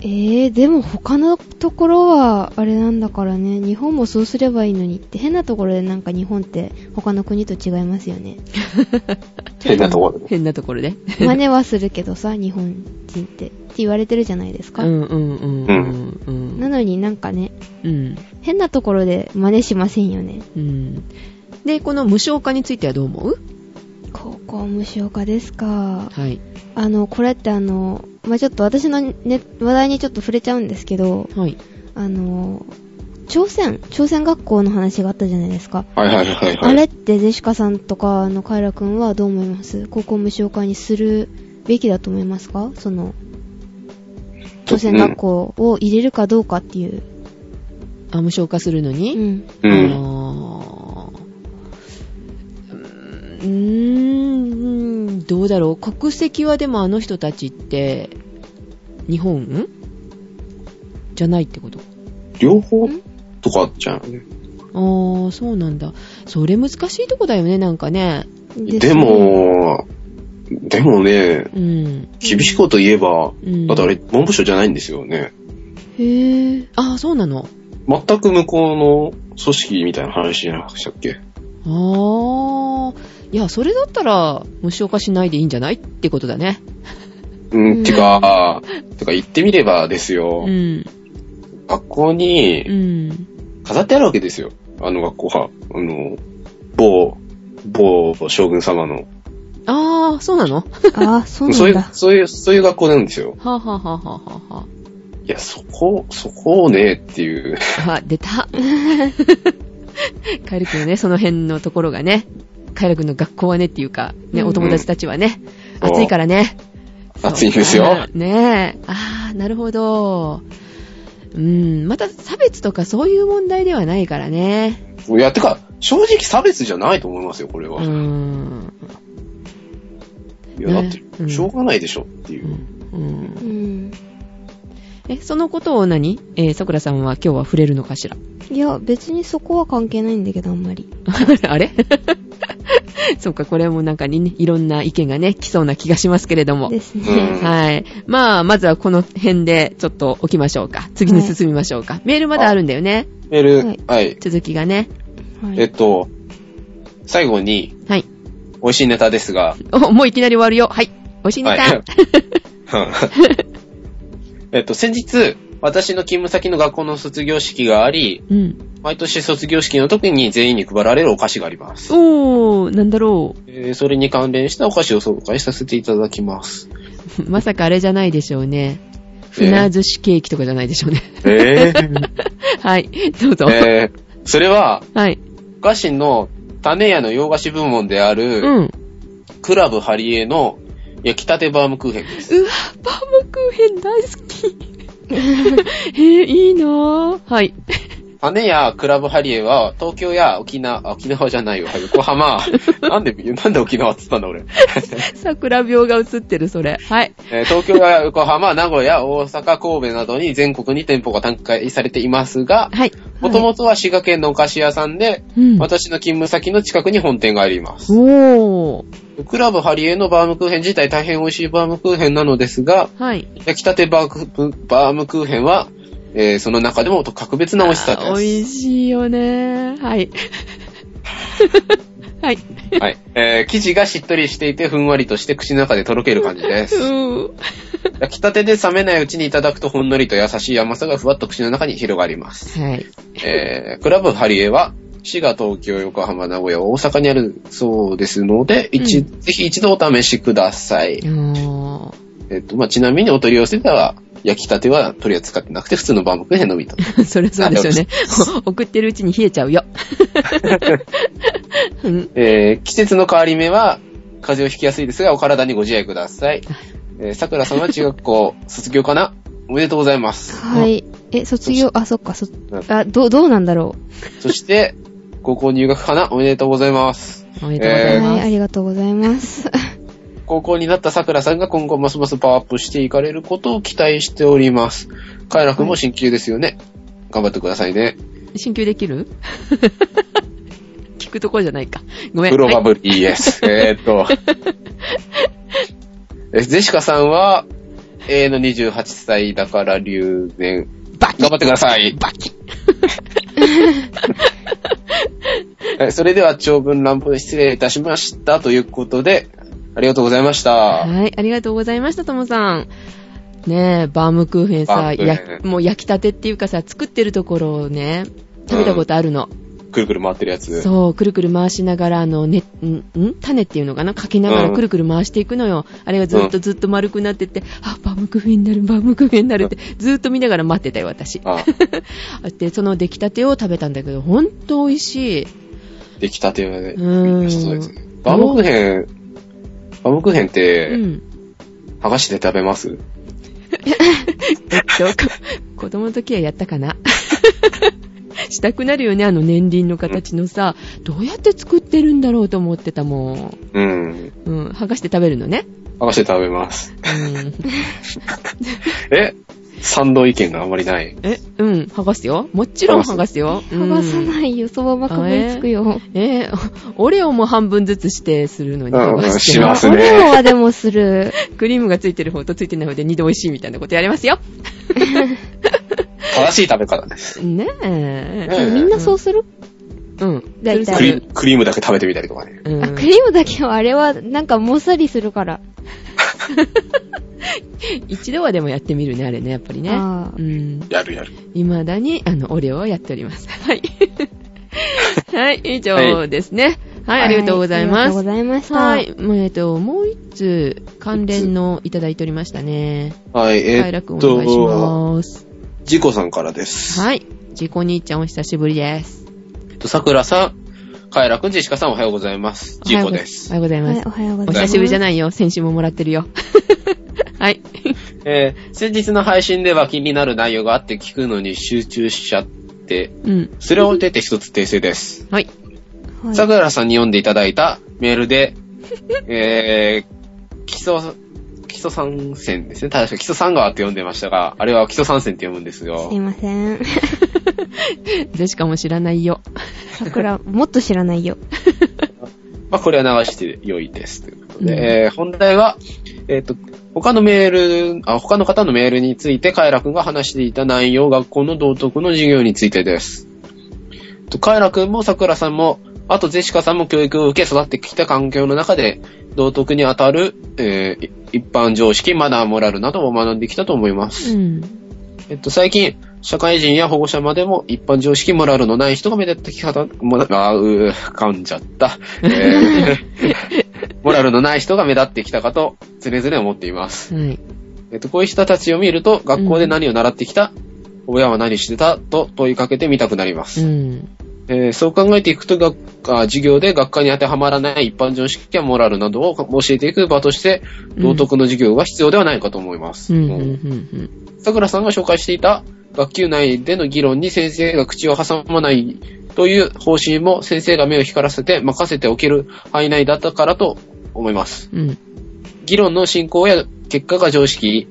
[SPEAKER 2] えー、でも他のところはあれなんだからね、日本もそうすればいいのにって、変なところでなんか日本って他の国と違いますよね。
[SPEAKER 1] 変なところで。
[SPEAKER 3] 変なところで？
[SPEAKER 2] 真似はするけどさ、日本人って。って言われてるじゃないですか。
[SPEAKER 3] うんうんうんうんうん。
[SPEAKER 2] なのになんかね、
[SPEAKER 3] うん。
[SPEAKER 2] 変なところで真似しませんよね。
[SPEAKER 3] うん。で、この無償化についてはどう思う？
[SPEAKER 2] 高校無償化ですか？
[SPEAKER 3] はい。
[SPEAKER 2] あの、これってあの、まあ、ちょっと私の、ね、話題にちょっと触れちゃうんですけど、
[SPEAKER 3] はい。
[SPEAKER 2] あの、朝鮮、朝鮮学校の話があったじゃないですか。
[SPEAKER 1] はいはいはいはい。
[SPEAKER 2] あれってゼシカさんとかあのカイラくんはどう思います？高校無償化にするべきだと思いますか？その、朝鮮学校を入れるかどうかっていう。
[SPEAKER 3] あ、無償化するの
[SPEAKER 2] う
[SPEAKER 3] に、
[SPEAKER 2] ん。
[SPEAKER 1] うん。
[SPEAKER 3] あうーん、どうだろう。国籍はでもあの人たちって、日本？じゃないってこと？
[SPEAKER 1] 両方？とかじゃん。
[SPEAKER 3] ああ、そうなんだ。それ難しいとこだよね、なんかね。
[SPEAKER 1] で、も、でもね、
[SPEAKER 3] うん。
[SPEAKER 1] 厳しいこと言えば、
[SPEAKER 3] うん。
[SPEAKER 1] だってあれ、文部省じゃないんですよね。
[SPEAKER 2] へぇ
[SPEAKER 3] ああ、そうなの？
[SPEAKER 1] 全く向こうの組織みたいな話じゃなかったっけ？
[SPEAKER 3] ああ。いや、それだったら、無償化しないでいいんじゃないってことだね。
[SPEAKER 1] うん、てか、てか言ってみればですよ、
[SPEAKER 3] うん。
[SPEAKER 1] 学校
[SPEAKER 3] う
[SPEAKER 1] に
[SPEAKER 3] ん。
[SPEAKER 1] 飾ってあるわけですよ。あの学校は。あの、某、某将軍様の。
[SPEAKER 3] ああ、そうなの？は
[SPEAKER 2] ああ、そう
[SPEAKER 1] そういう
[SPEAKER 2] なんだ、。
[SPEAKER 1] そういう、そういう学校なんですよ。
[SPEAKER 3] あ、はあはあはあはあはあ、
[SPEAKER 1] いや、そこ、そこをね、っていう。
[SPEAKER 3] あ、出た。カエル君ね、その辺のところがね。カイラ君の学校はねっていうか、ね、
[SPEAKER 2] うん
[SPEAKER 3] お友達たちはね、
[SPEAKER 1] うん
[SPEAKER 3] 暑いからね。
[SPEAKER 1] 暑いんですよ
[SPEAKER 3] ねえ。ああ、なるほど。うん、また差別とかそういう問題ではないからね。
[SPEAKER 1] いや、てか、正直差別じゃないと思いますよ、これ
[SPEAKER 3] う
[SPEAKER 1] は。
[SPEAKER 3] ん。
[SPEAKER 1] いや、だっ
[SPEAKER 3] ねうん
[SPEAKER 1] て、しょうがないでしょっていうう。
[SPEAKER 3] ん。
[SPEAKER 2] うん。
[SPEAKER 3] え、そのことを何？えー、桜さんは今日は触れるのかしら？
[SPEAKER 2] いや、別にそこは関係ないんだけど、あんまり。
[SPEAKER 3] あれ？そうか、これもなんかにね、いろんな意見がね、来そうな気がしますけれども。
[SPEAKER 2] です
[SPEAKER 1] うん
[SPEAKER 2] ね。
[SPEAKER 3] はい。まあ、まずはこの辺でちょっと置きましょうか。次に進みましょうか。メールまだあるんだよね。
[SPEAKER 1] メール、
[SPEAKER 2] はい
[SPEAKER 1] はい。
[SPEAKER 3] 続きがね。
[SPEAKER 2] はい
[SPEAKER 1] えっと、最後に、
[SPEAKER 3] はい。
[SPEAKER 1] 美味しいネタですが、
[SPEAKER 3] お、もういきなり終わるよ。はい。美味しいネタ。
[SPEAKER 1] はい えっと、先日、私の勤務先の学校の卒業式があり、
[SPEAKER 3] うん。
[SPEAKER 1] 毎年卒業式の時に全員に配られるお菓子があります。
[SPEAKER 3] おー、なんだろ
[SPEAKER 1] えーそれに関連したお菓子を紹介させていただきます。
[SPEAKER 3] う。まさかあれじゃないでしょうね。船寿司ケーキとかじゃないでしょうね。
[SPEAKER 1] えー
[SPEAKER 3] はい。どうぞ。
[SPEAKER 1] えーそれは、
[SPEAKER 3] はい。
[SPEAKER 1] お菓子の種屋の洋菓子部門である、
[SPEAKER 3] うん。
[SPEAKER 1] クラブハリエの焼きたてバームクーヘンです。
[SPEAKER 3] うわ、バームクーヘン大好き。えー、いいなぁ。はい。
[SPEAKER 1] 種屋クラブハリエは、東京や沖縄、あ沖縄じゃないわ、横浜。なんで、なんで沖縄って言ったんだ俺。
[SPEAKER 3] 桜病が映ってる、それ。はい。
[SPEAKER 1] えー東京や横浜、名古屋、大阪、神戸などに全国に店舗が展開されていますが、
[SPEAKER 3] はい。
[SPEAKER 1] もともとは滋賀県のお菓子屋さんで、
[SPEAKER 3] うん。
[SPEAKER 1] 私の勤務先の近くに本店があります。
[SPEAKER 3] おー。
[SPEAKER 1] クラブハリエのバームクーヘン自体大変美味しいバームクーヘンなのですが、
[SPEAKER 3] はい。
[SPEAKER 1] 焼きたてバームクーヘンは、えーその中でも格別な美味しさです。
[SPEAKER 3] 美味しいよねはい。はい。
[SPEAKER 1] はい。えー生地がしっとりしていてふんわりとして口の中でとろける感じです。
[SPEAKER 3] うん。
[SPEAKER 1] 焼きたてで冷めないうちにいただくとほんのりと優しい甘さがふわっと口の中に広がります。
[SPEAKER 3] はい。
[SPEAKER 1] えークラブハリエは、滋賀、東京、横浜、名古屋、大阪にあるそうですので、一
[SPEAKER 3] う
[SPEAKER 1] ぜひ一度お試しください。
[SPEAKER 3] お
[SPEAKER 1] えっと、まあ、ちなみにお取り寄せでは、焼きたては取り扱ってなくて、普通のバームクーヘンのみと。
[SPEAKER 3] ー。それそうですよね。送ってるうちに冷えちゃうよ。うん
[SPEAKER 1] えー季節の変わり目は、風邪をひきやすいですが、お体にご自愛ください。えー、桜さんは中学校卒業かな？おめでとうございます。
[SPEAKER 2] はい。え、卒業、あ、そっか、そ
[SPEAKER 1] うん、
[SPEAKER 2] あ、どう、どうなんだろ
[SPEAKER 1] そして、高校入学かな？おめでとうございます。
[SPEAKER 3] おめでとうござ
[SPEAKER 2] う。はい、
[SPEAKER 3] います。
[SPEAKER 2] ありがとうございます。
[SPEAKER 1] 高校になった桜さんが今後ますますパワーアップしていかれることを期待しております。カエラ君も進級ですよね。頑張ってくださいね。
[SPEAKER 3] 進級できる？聞くところじゃないか。ごめん。
[SPEAKER 1] プロバ
[SPEAKER 3] はい
[SPEAKER 1] ブル ES。えーっと。えジェシカさんは、A の28歳だから留年。
[SPEAKER 3] バキ
[SPEAKER 1] 頑張ってください。
[SPEAKER 3] バキ
[SPEAKER 1] えそれでは長文乱文失礼いたしましたということで、ありがとうございました。
[SPEAKER 3] はい、ありがとうございました、ともさん。ねえ、バームクーヘン
[SPEAKER 1] バ
[SPEAKER 3] さ、やもう焼きたてっていうかさ、作ってるところをね、食べたことあるの。
[SPEAKER 1] くるくる回ってるやつ。
[SPEAKER 3] そう、くるくる回しながら、あの、ね、んん種っていうのかな？かけながら
[SPEAKER 1] うん
[SPEAKER 3] くるくる回していくのよ。あれがずっとずっと丸くなってって、あ、バームクーヘンになる、バームクーヘンになるって、ずっと見ながら待ってたよ、私。
[SPEAKER 1] あ、
[SPEAKER 3] で、その出来たてを食べたんだけど、ほんと美味しい。
[SPEAKER 1] 出来たてはね、
[SPEAKER 3] うん
[SPEAKER 1] そうですね。バームクーヘン、バームクーヘンっ
[SPEAKER 3] う
[SPEAKER 1] て、
[SPEAKER 3] ん。
[SPEAKER 1] 剥がして食べます？
[SPEAKER 3] えっと、こ子供の時はやったかな。したくなるよね、あの年輪の形のさ、どうやって作ってるんだろうと思ってたも
[SPEAKER 1] うん。
[SPEAKER 3] ん。うん、剥がして食べるのね。
[SPEAKER 1] 剥がして食べます。
[SPEAKER 3] うん。
[SPEAKER 1] え賛同意見があんまりない。
[SPEAKER 3] え、うん、剥がすよ。もちろん剥がすよ。
[SPEAKER 2] 剥がさ
[SPEAKER 3] い。
[SPEAKER 2] ないよ、そのままかぶりつくよ。
[SPEAKER 3] えーオレオも半分ずつしてするのに
[SPEAKER 1] うん
[SPEAKER 3] 剥がして
[SPEAKER 1] します
[SPEAKER 2] オ
[SPEAKER 1] ね
[SPEAKER 2] レオはでもする。
[SPEAKER 3] クリームがついてる方とついてない方で二度美味しいみたいなことやりますよ。
[SPEAKER 1] 正しい食べ方です。
[SPEAKER 3] ねえ。
[SPEAKER 1] ね
[SPEAKER 2] みんなそうする？
[SPEAKER 3] うん。
[SPEAKER 2] 大体
[SPEAKER 3] するする
[SPEAKER 1] クリクリームだけ食べてみたりとかね。
[SPEAKER 3] うん
[SPEAKER 2] あ、クリームだけはあれはなんかもっさりするから。
[SPEAKER 3] 一度はでもやってみるね、あれね、やっぱりね。うん。
[SPEAKER 1] やるやる。
[SPEAKER 3] 未だに、あの、オレオをやっております。はい。はい、以上ですね。はい、ありがとうございます。
[SPEAKER 2] ありがとうございました。
[SPEAKER 3] はい、もうえっと、もう一つ、関連のいただいておりましたね。
[SPEAKER 1] はい、え
[SPEAKER 3] はい、
[SPEAKER 1] ーっ
[SPEAKER 3] 楽お願いし
[SPEAKER 1] と、
[SPEAKER 3] ます。
[SPEAKER 1] ジコさんからです。
[SPEAKER 3] はい、ジコ兄ちゃんお久しぶりです。
[SPEAKER 1] えっと、桜さん、カエラカエラくん、ジェシカさんおはようござい。ます。ジーコです。
[SPEAKER 3] おはようござい。ます。
[SPEAKER 2] おはようござい。ます。
[SPEAKER 3] お久しぶりじゃない。よ。先週ももらってるよ。はい。
[SPEAKER 1] えー、先日の配信では気になる内容があって聞くのに集中しちゃって、
[SPEAKER 3] うん。
[SPEAKER 1] それを出て一つ訂正です。
[SPEAKER 3] はい。
[SPEAKER 2] はい。
[SPEAKER 1] さんに読んでい。ただい。たメールで、えー、基礎、基礎参戦ですね。確か基礎三川って読んでましたが、あれは基礎参戦って読むんですよ
[SPEAKER 2] すい。ません。
[SPEAKER 3] でしかも知らないよ。
[SPEAKER 2] 桜、もっと知らないよ。
[SPEAKER 1] まあ、これは流して良いです。ということで、
[SPEAKER 3] うん
[SPEAKER 1] えー本題は、えっ、と、他のメール、あ、他の方のメールについて、カエラくんが話していた内容、学校の道徳の授業についてです。とカエラくんも桜さんも、あとゼシカさんも教育を受け育ってきた環境の中で、道徳にあたる、えー一般常識、マナー、モラルなどを学んできたと思います。
[SPEAKER 3] うん。
[SPEAKER 1] えっと、最近、社会人や保護者までも一般常識、モラルのない人が目立ってき方、もな、あうー、噛んじゃった。えーモラルのない人が目立ってきたかと、つれづれ思っています。
[SPEAKER 3] はい。
[SPEAKER 1] えっと、こういう人たちを見ると、学校で何を習ってきた、親は何してたと問いかけてみたくなります。
[SPEAKER 3] うん。
[SPEAKER 1] えーそう考えていくと学あ、授業で学科に当てはまらない一般常識やモラルなどを教えていく場として、道徳の授業が必要ではないかと思います。
[SPEAKER 3] うん。うん。
[SPEAKER 1] うん
[SPEAKER 3] うん。
[SPEAKER 1] 桜さんが紹介していた学級内での議論に先生が口を挟まないという方針も先生が目を光らせて任せておける範囲内だったからと思います。
[SPEAKER 3] うん。
[SPEAKER 1] 議論の進行や結果が常識、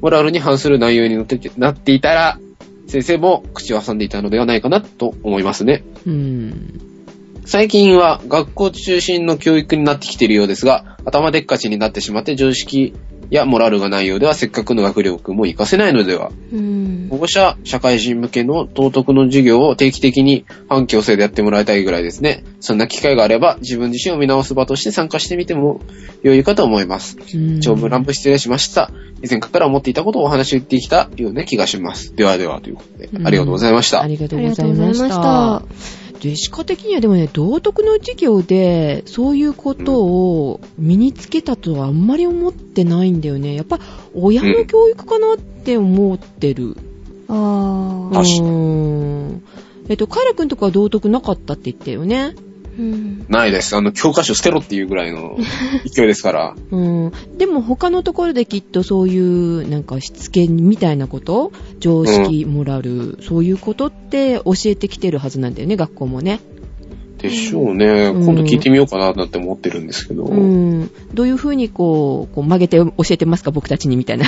[SPEAKER 1] モラルに反する内容になってなっていたら、先生も口を挟んでいたのではないかなと思いますね。
[SPEAKER 3] うん。
[SPEAKER 1] 最近は学校中心の教育になってきているようですが、頭でっかちになってしまって常識やモラルがないようではせっかくの学力も活かせないのでは
[SPEAKER 2] うん
[SPEAKER 1] 保。護者、社会人向けの道徳の授業を定期的に反強制でやってもらいたいぐらいですね。そんな機会があれば自分自身を見直す場として参加してみても良いかと思います。
[SPEAKER 3] うん
[SPEAKER 1] 長文乱文失礼しました。以前から思っていたことをお話しできたような気がします。ではではということで、ありがとうございました。
[SPEAKER 3] ありがと
[SPEAKER 2] あり
[SPEAKER 3] うござい
[SPEAKER 2] がとうございまし
[SPEAKER 3] た。。ジェシカ的にはでもね、道徳の授業で、そういうことを身につけたとはあんまり思ってないんだよね。やっぱ、親の教育かなって思ってる。
[SPEAKER 2] あー。
[SPEAKER 1] 確かに
[SPEAKER 3] うん。えっと、カイラくんとかは道徳なかったって言ったよね。
[SPEAKER 2] うん。
[SPEAKER 1] ないです。あの、教科書捨てろっていうぐらいの 勢いですから。
[SPEAKER 3] うん。でも他のところできっとそういう、なんかしつけみたいなこと？常識、モラル、そういうことって教えてきてるはずなんだよね、学校もね。
[SPEAKER 1] でしょうね。
[SPEAKER 3] うん
[SPEAKER 1] 今度聞いてみようかななんて思ってるんですけど。
[SPEAKER 3] うん。どういうふうにこう、こう曲げて教えてますか、僕たちにみたいな。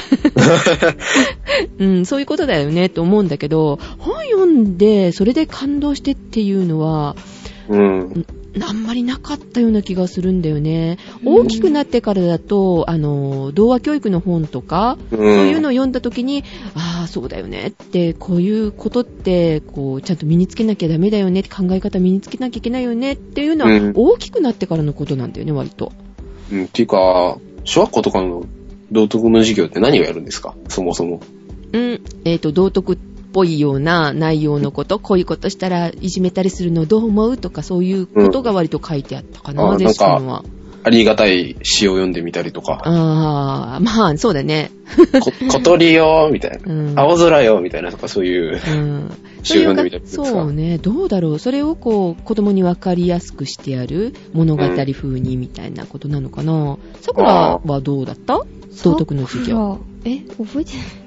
[SPEAKER 3] うん、そういうことだよね、と思うんだけど、本読んで、それで感動してっていうのは、
[SPEAKER 1] うん。
[SPEAKER 3] あんまりなかったような気がするんだよね。
[SPEAKER 2] うん
[SPEAKER 3] 大きくなってからだと、あの、童話教育の本とか、
[SPEAKER 1] うん。
[SPEAKER 3] そういうのを読んだ時に、ああ、そうだよねって、こういうことって、こう、ちゃんと身につけなきゃダメだよね、考え方身につけなきゃいけないよねっていうのは、
[SPEAKER 1] うん
[SPEAKER 3] 大きくなってからのことなんだよね、割と。
[SPEAKER 1] うん。っていうか、小学校とかの道徳の授業って何をやるんですか？そもそも。
[SPEAKER 3] うん。えっ、と、道徳っぽいような内容のこと、こういうことしたらいじめたりするのどう思うとか、そういうことが割と書いてあったかな、
[SPEAKER 1] うん
[SPEAKER 3] ゼシカンは。
[SPEAKER 1] ありがたい詩を読んでみたりとか、
[SPEAKER 3] ああ、まあ、そうだね。
[SPEAKER 1] こ小鳥よみたいな。
[SPEAKER 3] うん。
[SPEAKER 1] 青空よみたいなとかそういう
[SPEAKER 3] うん。
[SPEAKER 1] 詩を読んでみたりですか
[SPEAKER 3] そうね、どうだろう。それをこう、子供に分かりやすくしてやる物語風にみたいなことなのかな。さくらはどうだった？道徳の授業。
[SPEAKER 2] 桜え、覚えてない。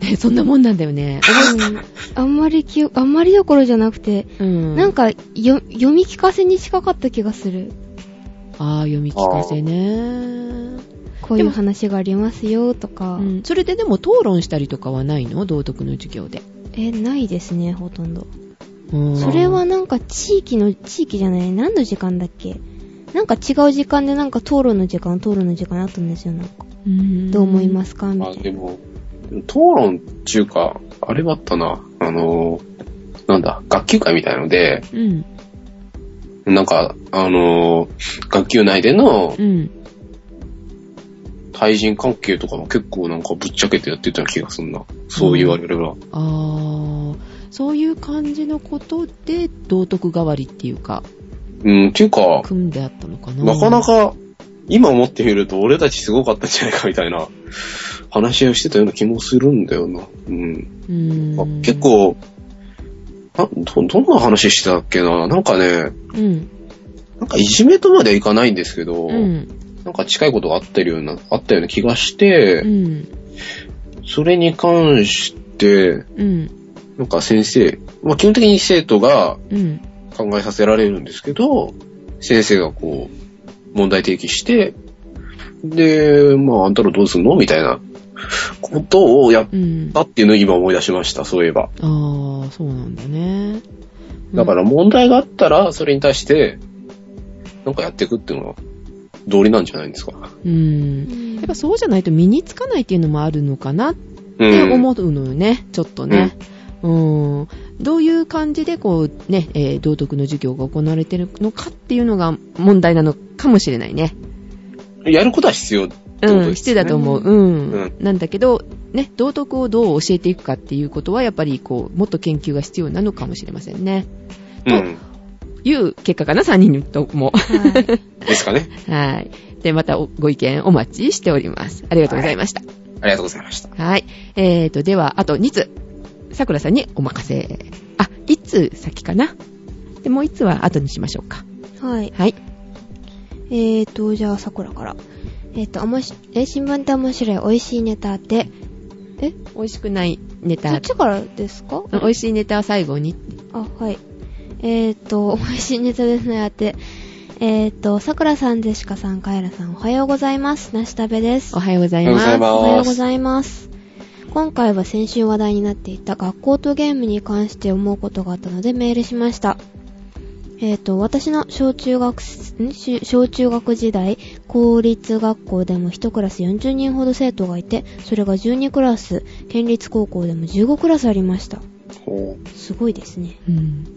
[SPEAKER 3] ね そんなもんなんだよね。
[SPEAKER 2] う んあんまり記憶、あんまりどころじゃなくて、
[SPEAKER 3] うん。
[SPEAKER 2] なんか、よ、読み聞かせに近かった気がする。
[SPEAKER 3] ああ、読み聞かせね。
[SPEAKER 2] こういう話がありますよ、とか。
[SPEAKER 3] うん。それででも討論したりとかはないの？道徳の授業で。
[SPEAKER 2] え、ないですね、ほとんど。
[SPEAKER 3] うん
[SPEAKER 2] それはなんか地域の、地域じゃない、何の時間だっけ？なんか違う時間でなんか討論の時間、討論の時間あったんですよ、なんか。
[SPEAKER 3] うん
[SPEAKER 2] どう思いますか？みた
[SPEAKER 1] あ、
[SPEAKER 2] いな。
[SPEAKER 1] でも、討論っていうか、あれはあったな。あの、なんだ、学級会みたいので、
[SPEAKER 3] うん。
[SPEAKER 1] なんか、あの、学級内での
[SPEAKER 3] うん。
[SPEAKER 1] 対人関係とかも結構なんかぶっちゃけてやってたような気がすんな。そう言われれば。
[SPEAKER 3] ああ、そういう感じのことで道徳代わりっていうか、
[SPEAKER 1] うん、っていうか、
[SPEAKER 3] 組んであったのかな。
[SPEAKER 1] なかなか、今思ってみると俺たちすごかったんじゃないかみたいな話し合いをしてたような気もするんだよな。うん。
[SPEAKER 3] うーん
[SPEAKER 1] あ結構、など、どんな話してたっけな？なんかね、
[SPEAKER 3] うん。
[SPEAKER 1] なんかいじめとまではいかないんですけど、
[SPEAKER 3] うん。
[SPEAKER 1] なんか近いことがあってるような、あったような気がして、
[SPEAKER 3] うん。
[SPEAKER 1] それに関して、
[SPEAKER 3] うん。
[SPEAKER 1] なんか先生、まあ基本的に生徒が
[SPEAKER 3] うん。
[SPEAKER 1] 考えさせられるんですけど、先生がこう、問題提起して、で、まああんたらどうすんの？みたいなことをやっ
[SPEAKER 3] うん。
[SPEAKER 1] たっていうのを今思い出しました、そういえば。
[SPEAKER 3] ああ、そうなんだね。
[SPEAKER 1] だから問題があったら、それに対して、なんかやっていくっていうのは、道理なんじゃないんですか。
[SPEAKER 3] うん。やっぱそうじゃないと身につかないっていうのもあるのかなっ
[SPEAKER 1] う
[SPEAKER 3] て
[SPEAKER 1] ん。
[SPEAKER 3] 思うのよね、ちょっとね。うん。どういう感じでこうね、えー道徳の授業が行われてるのかっていうのが問題なのかもしれないね。
[SPEAKER 1] やることは必要。
[SPEAKER 3] うん、必要だと思う。うん。
[SPEAKER 1] うん
[SPEAKER 3] なんだけど、ね、道徳をどう教えていくかっていうことは、やっぱりこう、もっと研究が必要なのかもしれませんね。
[SPEAKER 1] うん。
[SPEAKER 3] いう結果かな、3人とも。
[SPEAKER 2] はい。
[SPEAKER 1] ですかね。
[SPEAKER 3] はい。で、またおご意見お待ちしております。ありがとうございました。
[SPEAKER 1] ありがとうございました。
[SPEAKER 3] はい。えーと、では、あと2つ。さくらさんにお任せ。あ、1つ先かな。で、もう1つは後にしましょうか。
[SPEAKER 2] はい。
[SPEAKER 3] はい。
[SPEAKER 2] えーと、じゃあ、桜から。えーと、おもし、え、新聞って面白い、美味しいネタって？え？
[SPEAKER 3] 美味しくないネ
[SPEAKER 2] そ
[SPEAKER 3] タ
[SPEAKER 2] っ。ちからですか？
[SPEAKER 3] 美味しいネタは最後に。
[SPEAKER 2] あ、はい。えーと、美味しいネタですね、あって。えーと、桜さん、ジェシカさん、カエラさん、おはようございます。なしたべです
[SPEAKER 3] お。はようございま
[SPEAKER 1] す
[SPEAKER 2] おはようございます。今回は先週話題になっていた学校とゲームに関して思うことがあったのでメールしました。えっ、と、私の小中学小中学時代、公立学校でも1クラス40人ほど生徒がいて、それが12クラス、県立高校でも15クラスありました。
[SPEAKER 1] ほ
[SPEAKER 2] すごいですね。
[SPEAKER 3] す。うん。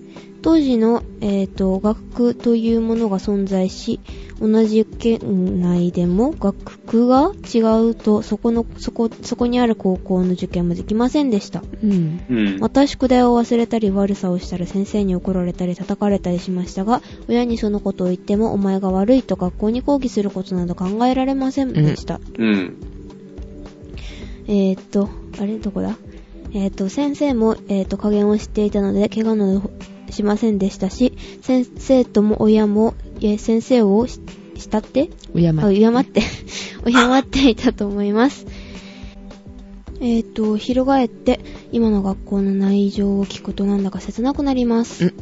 [SPEAKER 2] 当時の、えー、と学区というものが存在し同じ県内でも学区が違うとそこのそこそこにある高校の受験もできませんでした
[SPEAKER 3] うん。
[SPEAKER 1] う。うん。
[SPEAKER 2] また宿題を忘れたり悪さをしたら先生に怒られたり叩かれたりしましたが親にそのことを言ってもお前が悪いと学校に抗議することなど考えられませんでした、
[SPEAKER 1] うん。
[SPEAKER 2] えー、っと、あれ？どこだ？えー、っと、先生も、えー、っと、加減を知っていたので、怪我などしませんでしたし、先生とも親も、え先生をし慕って？
[SPEAKER 3] 敬
[SPEAKER 2] あ、敬って、敬っていたと思います。えー、っと、翻って、今の学校の内情を聞くとなんだか切なくなります
[SPEAKER 3] ん。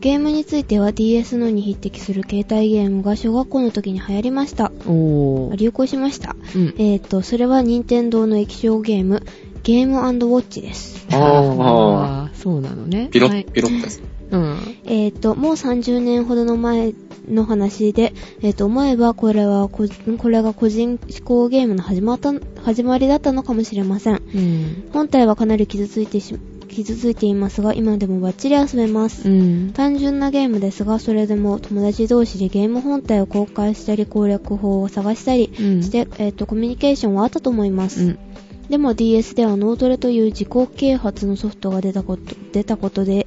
[SPEAKER 2] ゲームについては DS のに匹敵する携帯ゲームが小学校の時に流行りました。
[SPEAKER 3] おー。
[SPEAKER 2] 流行しました。
[SPEAKER 3] うん。
[SPEAKER 2] えー、と、それは任天堂の液晶ゲーム、ゲームウォッチです。
[SPEAKER 1] あ
[SPEAKER 3] ーそうなのね。
[SPEAKER 1] ピロッ、
[SPEAKER 3] はい
[SPEAKER 1] ピロッです。
[SPEAKER 3] うん。
[SPEAKER 2] えー、と、もう30年ほどの前の話で、えー、と、思えばこれはこ、これが個人思考ゲームの始まった、始まりだったのかもしれません。
[SPEAKER 3] うん。
[SPEAKER 2] 本体はかなり傷ついてし、傷ついていますが、今でもバッチリ遊べます。
[SPEAKER 3] うん。
[SPEAKER 2] 単純なゲームですが、それでも友達同士でゲーム本体を公開したり攻略法を探したり
[SPEAKER 3] うん
[SPEAKER 2] して、えー、と、コミュニケーションはあったと思います。
[SPEAKER 3] うん。
[SPEAKER 2] でも DS では脳トレという自己啓発のソフトが出たこと出たことで、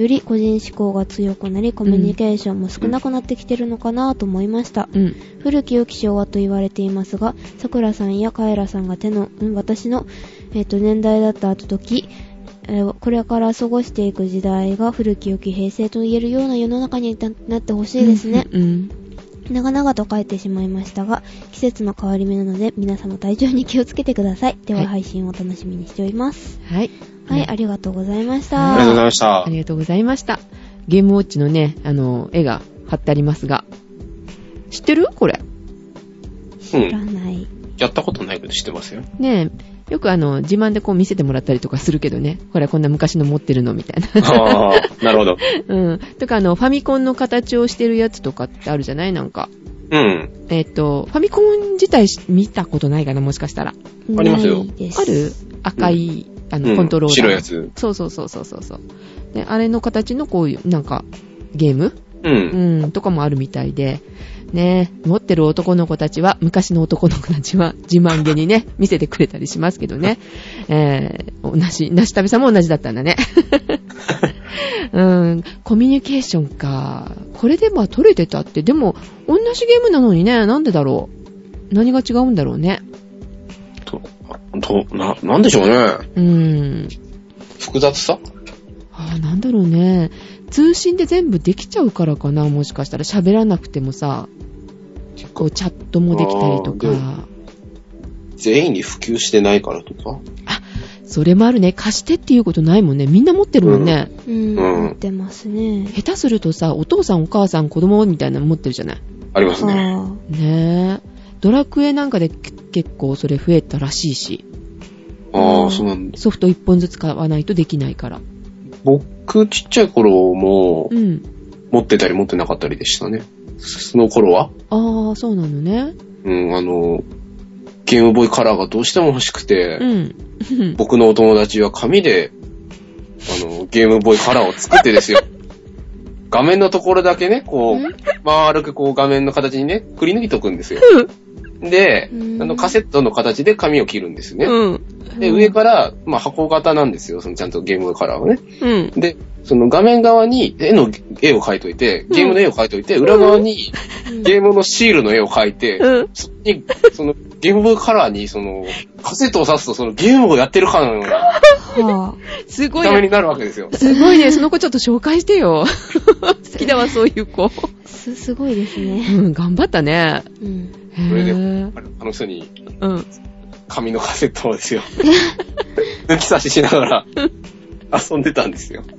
[SPEAKER 2] より個人思考が強くなり、コミュニケーションも少なくなってきてるのかなと思いました。
[SPEAKER 3] うん。
[SPEAKER 2] 古き良き昭和と言われていますが、桜さんやカエラさんが手の、ん私の、えっと年代だった後時、えーこれから過ごしていく時代が古き良き平成と言えるような世の中にななってほしいですね。
[SPEAKER 3] うん。
[SPEAKER 2] 長々と書いてしまいましたが、季節の変わり目なので、皆様体調に気をつけてください。では、
[SPEAKER 3] はい
[SPEAKER 2] 配信を楽しみにしております。
[SPEAKER 3] はい。
[SPEAKER 2] はい、
[SPEAKER 3] ね
[SPEAKER 2] ありがとうございまし
[SPEAKER 1] ありがとうござい
[SPEAKER 2] た。
[SPEAKER 1] ました
[SPEAKER 3] あ。りがとうございました。ゲームウォッチのね、あの、絵が貼ってありますが。知ってる？これ。
[SPEAKER 1] うん。
[SPEAKER 2] 知らない。
[SPEAKER 1] やったことないけど知ってますよ。
[SPEAKER 3] ねえ、よくあの、自慢でこう見せてもらったりとかするけどね。ほら、こんな昔の持ってるのみたいな。
[SPEAKER 1] ああ、なるほど。
[SPEAKER 3] うん。とかあの、ファミコンの形をしてるやつとかってあるじゃない？なんか。
[SPEAKER 1] うん。
[SPEAKER 3] えっ、と、ファミコン自体し見たことないかな？もしかしたら。
[SPEAKER 1] ありますよ。
[SPEAKER 3] ある？赤い、あの、
[SPEAKER 1] うん
[SPEAKER 3] コントローラー。
[SPEAKER 1] 白いやつ。
[SPEAKER 3] そうそうそうそうそうそう。で、あれの形のこういう、なんか、ゲーム？
[SPEAKER 1] う。
[SPEAKER 3] うんん、とかもあるみたいで、ね、持ってる男の子たちは、昔の男の子たちは自慢げにね、見せてくれたりしますけどね。えー、同じ、なしたべさんも同じだったんだね。うん、コミュニケーションか。これでまあ取れてたって、でも、同じゲームなのにね、なんでだろう。何が違うんだろうね。
[SPEAKER 1] と、と、な、なんでしょうね。
[SPEAKER 3] うん。
[SPEAKER 1] 複雑さ？
[SPEAKER 3] ああ、なんだろうね。通信で全部できちゃうからかな、もしかしたら。喋らなくてもさ、こうチャットもできたりとか。
[SPEAKER 1] 全員に普及してないからとか？
[SPEAKER 3] それもあるね。貸してっていうことないもんね。みんな持ってるもんね。
[SPEAKER 2] うん、
[SPEAKER 1] うん
[SPEAKER 2] 持ってますね。
[SPEAKER 3] 下手するとさ、お父さんお母さん子供みたいなの持ってるじゃない？
[SPEAKER 1] ありますね。
[SPEAKER 2] あ
[SPEAKER 3] ねえ。ドラクエなんかでけ結構それ増えたらしいし。
[SPEAKER 1] ああ、そうなんだ。
[SPEAKER 3] ソフト1本ずつ買わないとできないから。
[SPEAKER 1] 僕、ちっちゃい頃も
[SPEAKER 3] う、ん。
[SPEAKER 1] 持ってたり持ってなかったりでしたね。その頃は、
[SPEAKER 3] ああ、そうなのね。
[SPEAKER 1] うん、あの、ゲームボーイカラーがどうしても欲しくて、
[SPEAKER 3] うん。
[SPEAKER 1] 僕のお友達は紙で、あの、ゲームボーイカラーを作ってですよ。画面のところだけね、こ
[SPEAKER 2] ん？
[SPEAKER 1] う、丸くこう画面の形にね、くり抜いとくんですよ。で
[SPEAKER 2] う、ん
[SPEAKER 1] あの、カセットの形で紙を切るんですね。
[SPEAKER 3] うん。
[SPEAKER 1] で、上から、まあ、箱型なんですよ。そのちゃんとゲームカラーはね。
[SPEAKER 3] うん。
[SPEAKER 1] で、その画面側に絵の絵を描いといて、ゲームの絵を描いといて、裏側にゲームのシールの絵を描いて、
[SPEAKER 3] うん。
[SPEAKER 1] そこに、そのゲームカラーに、その、カセットを挿すと、そのゲームをやってるかのような
[SPEAKER 2] は
[SPEAKER 3] すごい
[SPEAKER 1] た目になるわけですよ。
[SPEAKER 3] すごいね。その子ちょっと紹介してよ。好きだわ、そういう子。
[SPEAKER 2] あ、す、すごいですね。
[SPEAKER 3] うん、頑張ったね。
[SPEAKER 2] うん。
[SPEAKER 3] へ
[SPEAKER 1] それで
[SPEAKER 3] ぇ
[SPEAKER 1] あの人に
[SPEAKER 3] うん。
[SPEAKER 1] 紙のカセットをですよ。抜き差ししながら遊んでたんですよ。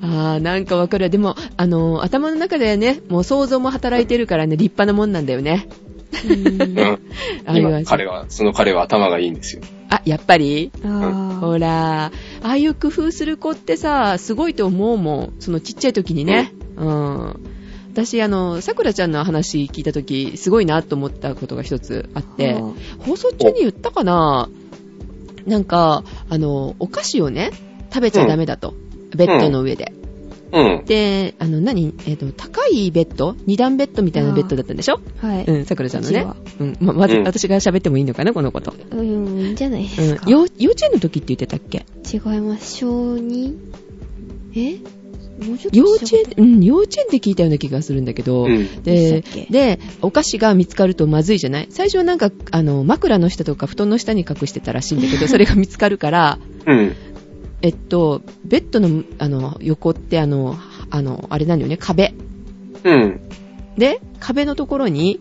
[SPEAKER 3] あー、なんかわかる。でも、あの、頭の中でね、もう想像も働いてるからね、立派なもんなんだよね。
[SPEAKER 2] うん
[SPEAKER 1] 今、彼は、その彼は頭がいいんですよ。
[SPEAKER 3] あ、やっぱり？
[SPEAKER 2] あ
[SPEAKER 3] ほら、ああいう工夫する子ってさ、すごいと思うもん。そのちっちゃい時にね。うん。私、あの、さくらちゃんの話聞いた時、すごいなと思ったことが一つあって、
[SPEAKER 2] は
[SPEAKER 3] 放送中に言ったかな？なんか、あの、お菓子をね、食べちゃダメだと。ベッドの上で。
[SPEAKER 1] うん。
[SPEAKER 3] で、あの、何？えっ、と、高いベッド？二段ベッドみたいなベッドだったんでしょ？
[SPEAKER 2] はい。
[SPEAKER 3] うん、さくらちゃんのね
[SPEAKER 2] う
[SPEAKER 3] ん。ま、まず、
[SPEAKER 1] うん
[SPEAKER 3] 私が喋ってもいいのかな？このこと。
[SPEAKER 2] うん、いいんじゃないで
[SPEAKER 3] うん
[SPEAKER 2] すか。。
[SPEAKER 3] 幼幼稚園の時って言ってたっけ？
[SPEAKER 2] 違います。小 2? え？もうちょっと
[SPEAKER 3] 幼稚園、うん、幼稚園で聞いたような気がするんだけど、
[SPEAKER 1] うん。
[SPEAKER 3] で
[SPEAKER 2] で、
[SPEAKER 3] お菓子が見つかるとまずいじゃない？最初はなんか、あの、枕の下とか布団の下に隠してたらしいんだけど、それが見つかるから、
[SPEAKER 1] うん。
[SPEAKER 3] えっと、ベッドの、あの、横ってあの、あの、あれなんだよね、壁。
[SPEAKER 1] うん。
[SPEAKER 3] で、壁のところに、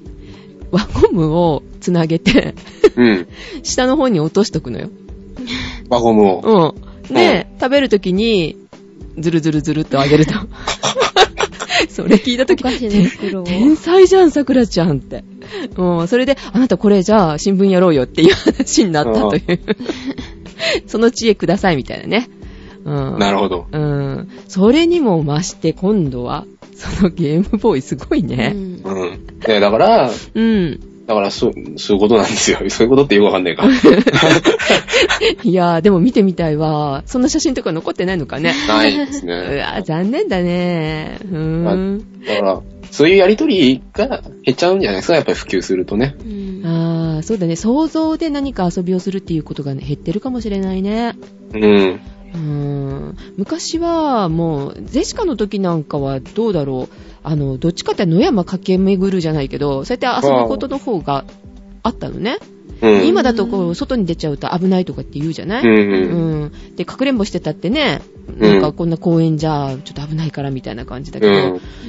[SPEAKER 3] 輪ゴムをつなげて、
[SPEAKER 1] うん。
[SPEAKER 3] 下の方に落としとくのよ。
[SPEAKER 1] 輪ゴムを。
[SPEAKER 3] うん。で、食べるときに、ズルズルズルっとあげると。それ聞いたとき。天才じゃん、さくらちゃんって。うん、それで、あなたこれじゃあ新聞やろうよっていう話になったという。その知恵くださいみたいなね。うん。
[SPEAKER 1] なるほど。
[SPEAKER 3] うん。それにも増して今度は、そのゲームボーイすごいね。
[SPEAKER 2] うん
[SPEAKER 1] うん。ねだから、
[SPEAKER 3] うん。
[SPEAKER 1] だから、そう、そういうことなんですよ。そういうことってよくわかんないか。
[SPEAKER 3] いやー、でも見てみたいわ。そんな写真とか残ってないのかね。
[SPEAKER 1] ないです
[SPEAKER 3] う
[SPEAKER 1] ね。
[SPEAKER 3] わ、残念だね。うーん。
[SPEAKER 1] だから、そういうやりとりが減っちゃうんじゃないですか、やっぱり普及するとね。
[SPEAKER 2] うん
[SPEAKER 3] あー、そうだね。想像で何か遊びをするっていうことが、ね、減ってるかもしれないね。
[SPEAKER 1] うん。
[SPEAKER 3] うーん昔はもう、ゼシカの時なんかはどうだろう。あの、どっちかって野山駆け巡るじゃないけど、そうやって遊ぶことの方があったのね。
[SPEAKER 1] うん。
[SPEAKER 3] 今だとこう、外に出ちゃうと危ないとかって言うじゃない、
[SPEAKER 1] うんうん。
[SPEAKER 3] うん。で、かくれんぼしてたってね、
[SPEAKER 1] うん
[SPEAKER 3] なんかこんな公園じゃ、ちょっと危ないからみたいな感じだけど、
[SPEAKER 1] う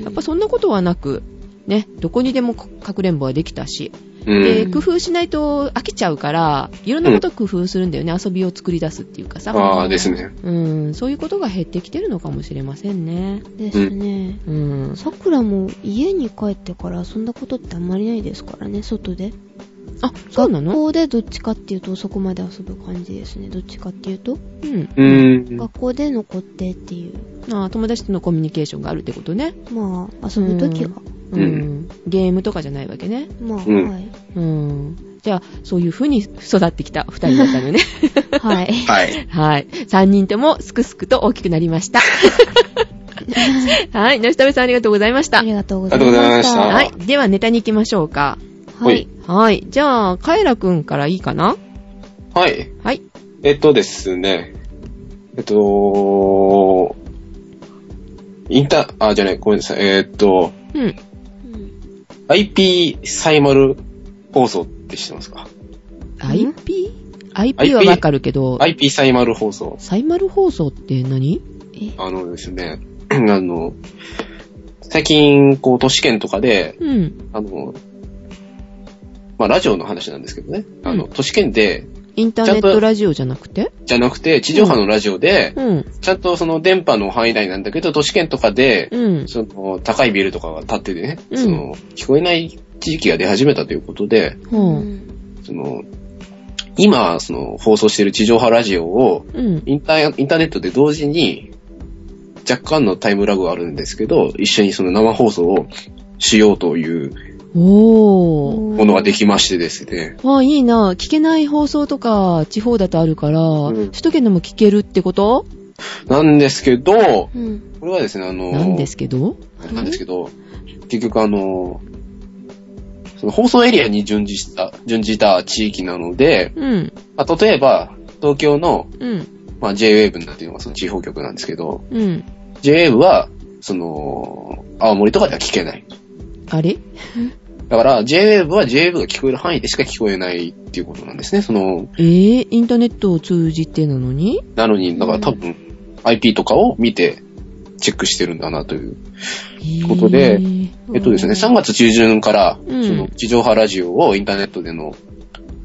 [SPEAKER 1] ん。
[SPEAKER 3] やっぱそんなことはなく、ね、どこにでもかくれんぼはできたし、
[SPEAKER 1] うん。
[SPEAKER 3] で、工夫しないと飽きちゃうから、いろんなこと工夫するんだよね、遊びを作り出すっていうかさ。
[SPEAKER 1] ああ、ですね。
[SPEAKER 3] うん、そういうことが減ってきてるのかもしれませんね。
[SPEAKER 2] ですね。
[SPEAKER 3] うん。
[SPEAKER 2] さくらも家に帰ってから遊んだことってあんまりないですからね、外で。
[SPEAKER 3] あ、そうなの？
[SPEAKER 2] 学校でどっちかっていうとそこまで遊ぶ感じですね。どっちかっていうと。
[SPEAKER 3] うん。
[SPEAKER 1] うん。
[SPEAKER 2] 学校で残ってっていう。
[SPEAKER 3] あ友達とのコミュニケーションがあるってことね。
[SPEAKER 2] まあ、遊ぶときは。
[SPEAKER 3] うん。
[SPEAKER 1] うん
[SPEAKER 3] ゲームとかじゃないわけね。
[SPEAKER 2] まあ、
[SPEAKER 1] うん
[SPEAKER 2] はい。
[SPEAKER 3] うん。じゃあ、そういう風に育ってきた二人だったのね。
[SPEAKER 2] はい。
[SPEAKER 1] はい。
[SPEAKER 3] はい。三人ともすくすくと大きくなりました。はい。吉田部さんありがとうございました
[SPEAKER 2] あ。りがとうござい
[SPEAKER 1] ありがとうござい
[SPEAKER 2] ました。
[SPEAKER 1] ました
[SPEAKER 3] はい。ではネタに行きましょうか。
[SPEAKER 2] はい。
[SPEAKER 3] はい。じゃあ、カエラくんからいいかな？
[SPEAKER 1] はい。
[SPEAKER 3] はい。
[SPEAKER 1] えっとですね。えっと、インタ、あ、じゃない、ごめんなさい。えっと、
[SPEAKER 3] うん。
[SPEAKER 2] うん
[SPEAKER 1] IP サイマル放送って知ってますか
[SPEAKER 3] ？IP? IP はわかるけど、
[SPEAKER 1] IP サイマル放送。
[SPEAKER 3] サイマル放送って何？
[SPEAKER 2] え、
[SPEAKER 1] あのですね、あの、最近、こう、都市圏とかで、
[SPEAKER 3] うん。
[SPEAKER 1] あの、まあ、ラジオの話なんですけどね。あの、
[SPEAKER 3] うん
[SPEAKER 1] 都市圏で、
[SPEAKER 3] インターネットラジオじゃなくて？
[SPEAKER 1] じゃなくて、地上波のラジオで、
[SPEAKER 3] うん。
[SPEAKER 1] ちゃんとその電波の範囲内なんだけど、都市圏とかで、
[SPEAKER 3] うん。
[SPEAKER 1] その、高いビルとかが建っててね、
[SPEAKER 3] うん
[SPEAKER 1] その、聞こえない地域が出始めたということで。その、今、その、放送している地上波ラジオを、
[SPEAKER 3] うん。
[SPEAKER 1] インター、インターネットで同時に、若干のタイムラグがあるんですけど、一緒にその生放送をしようという
[SPEAKER 3] おー。
[SPEAKER 1] ものができましてですね。
[SPEAKER 3] あ、いいな。聞けない放送とか地方だとあるから、
[SPEAKER 1] ん
[SPEAKER 3] 首都圏でも聞けるってこと？
[SPEAKER 1] なんですけど、
[SPEAKER 2] うん。
[SPEAKER 1] これはですね、あの、
[SPEAKER 3] なんですけど？
[SPEAKER 1] なんですけど、結局あの、その放送エリアに準じた、準じた地域なので、
[SPEAKER 3] うん。
[SPEAKER 1] まあ、例えば、東京の、
[SPEAKER 3] うん。
[SPEAKER 1] まあ、J-Wave なんていうのがその地方局なんですけど、
[SPEAKER 3] うん。
[SPEAKER 1] J-Wave は、その、青森とかでは聞けない。
[SPEAKER 3] あれ？
[SPEAKER 1] だから、J-Wave は J-Wave が聞こえる範囲でしか聞こえないっていうことなんですね。その、
[SPEAKER 3] えー、インターネットを通じてなのに？
[SPEAKER 1] なのに、だから多分、IP とかを見て、チェックしてるんだなという。ことで
[SPEAKER 3] えー
[SPEAKER 1] えっとですね、3月中旬から、
[SPEAKER 3] うん
[SPEAKER 1] その、地上波ラジオをインターネットでの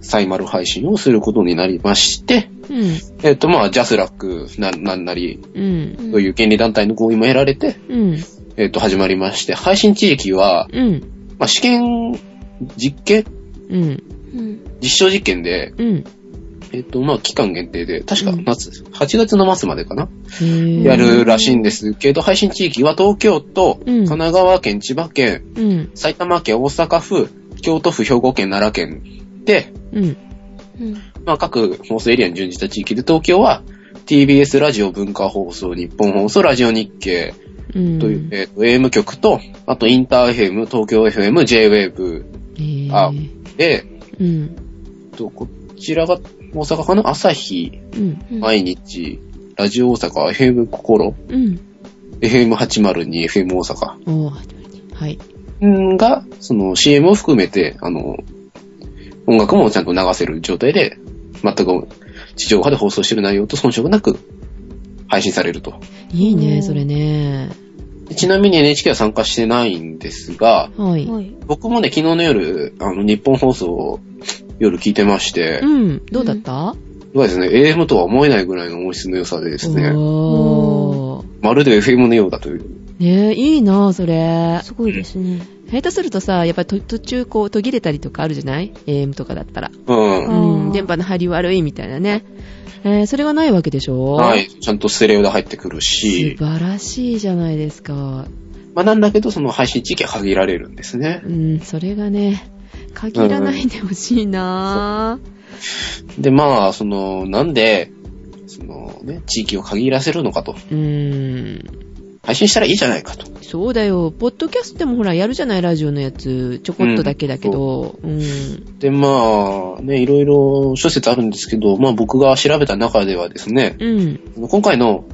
[SPEAKER 1] サイマル配信をすることになりまして、
[SPEAKER 3] うん。
[SPEAKER 1] えっと、まあ、ジャスラックな、なんなり、
[SPEAKER 3] うん。
[SPEAKER 1] そういう権利団体の合意も得られて、
[SPEAKER 3] うん。
[SPEAKER 1] えっと、始まりまして、配信地域は、
[SPEAKER 3] うん。
[SPEAKER 1] まあ、試験、実験、
[SPEAKER 3] うん。
[SPEAKER 2] うん。
[SPEAKER 1] 実証実験で、
[SPEAKER 3] うん。
[SPEAKER 1] えっと、まあ、期間限定で、確か
[SPEAKER 3] うん
[SPEAKER 1] 夏、8月の末までかな、
[SPEAKER 3] へー
[SPEAKER 1] やるらしいんですけど、配信地域は東京都、
[SPEAKER 3] うん
[SPEAKER 1] 神奈川県、千葉県、
[SPEAKER 3] うん。
[SPEAKER 1] 埼玉県、大阪府、京都府、兵庫県、奈良県で、
[SPEAKER 3] うん。
[SPEAKER 2] うん。
[SPEAKER 1] まあ、各放送エリアに準じた地域で、東京は TBS ラジオ文化放送、日本放送、ラジオ日経
[SPEAKER 3] うん。
[SPEAKER 1] という、えーと AM 局と、あとインター FM、東京 FM、J-Wave
[SPEAKER 3] えー
[SPEAKER 1] あで、
[SPEAKER 3] うん。
[SPEAKER 1] とこちらが大阪かな？朝日、
[SPEAKER 3] うん。
[SPEAKER 2] うん
[SPEAKER 1] 毎日、ラジオ大阪、FM 心、
[SPEAKER 3] うん。
[SPEAKER 1] FM802、FM 大阪
[SPEAKER 3] おはい。
[SPEAKER 1] んが、その CM を含めて、あの、音楽もちゃんと流せる状態で、全く地上波で放送してる内容と遜色なく配信されると。
[SPEAKER 3] いいね、
[SPEAKER 2] うん
[SPEAKER 3] それね。
[SPEAKER 1] ちなみに NHK は参加してないんですが、
[SPEAKER 3] はい。
[SPEAKER 2] はい。
[SPEAKER 1] 僕もね、昨日の夜、あの、日本放送を夜聞いてまして、
[SPEAKER 3] うん。どうだった？
[SPEAKER 1] そうですね、AM とは思えないぐらいの音質の良さでですね。まるで FM のようだという。
[SPEAKER 3] ねえ、いいなそれ。
[SPEAKER 2] すごいですね。
[SPEAKER 3] 下手するとさ、やっぱり途中こう途切れたりとかあるじゃない ?AM とかだったら。
[SPEAKER 1] うん。
[SPEAKER 3] うん。
[SPEAKER 2] ー
[SPEAKER 3] 電波の入り悪いみたいなね。えー、それがないわけでしょ？
[SPEAKER 1] はい。ちゃんとステレオで入ってくる
[SPEAKER 3] 素
[SPEAKER 1] し、
[SPEAKER 3] 晴らしいじゃないですか。
[SPEAKER 1] まあなんだけど、その配信地域は限られるんですね
[SPEAKER 3] う。ん、それがね、限らないでほしいな
[SPEAKER 1] で、まあ、その、なんで、そのね、地域を限らせるのかと。
[SPEAKER 3] うーん。
[SPEAKER 1] 配信したらいいじゃないかと。
[SPEAKER 3] そうだよ。ポッドキャストでもほら、やるじゃないラジオのやつ。ちょこっとだけだけど。うん。
[SPEAKER 1] で、まあ、ね、いろいろ諸説あるんですけど、まあ僕が調べた中ではですね、
[SPEAKER 3] うん。
[SPEAKER 1] 今回の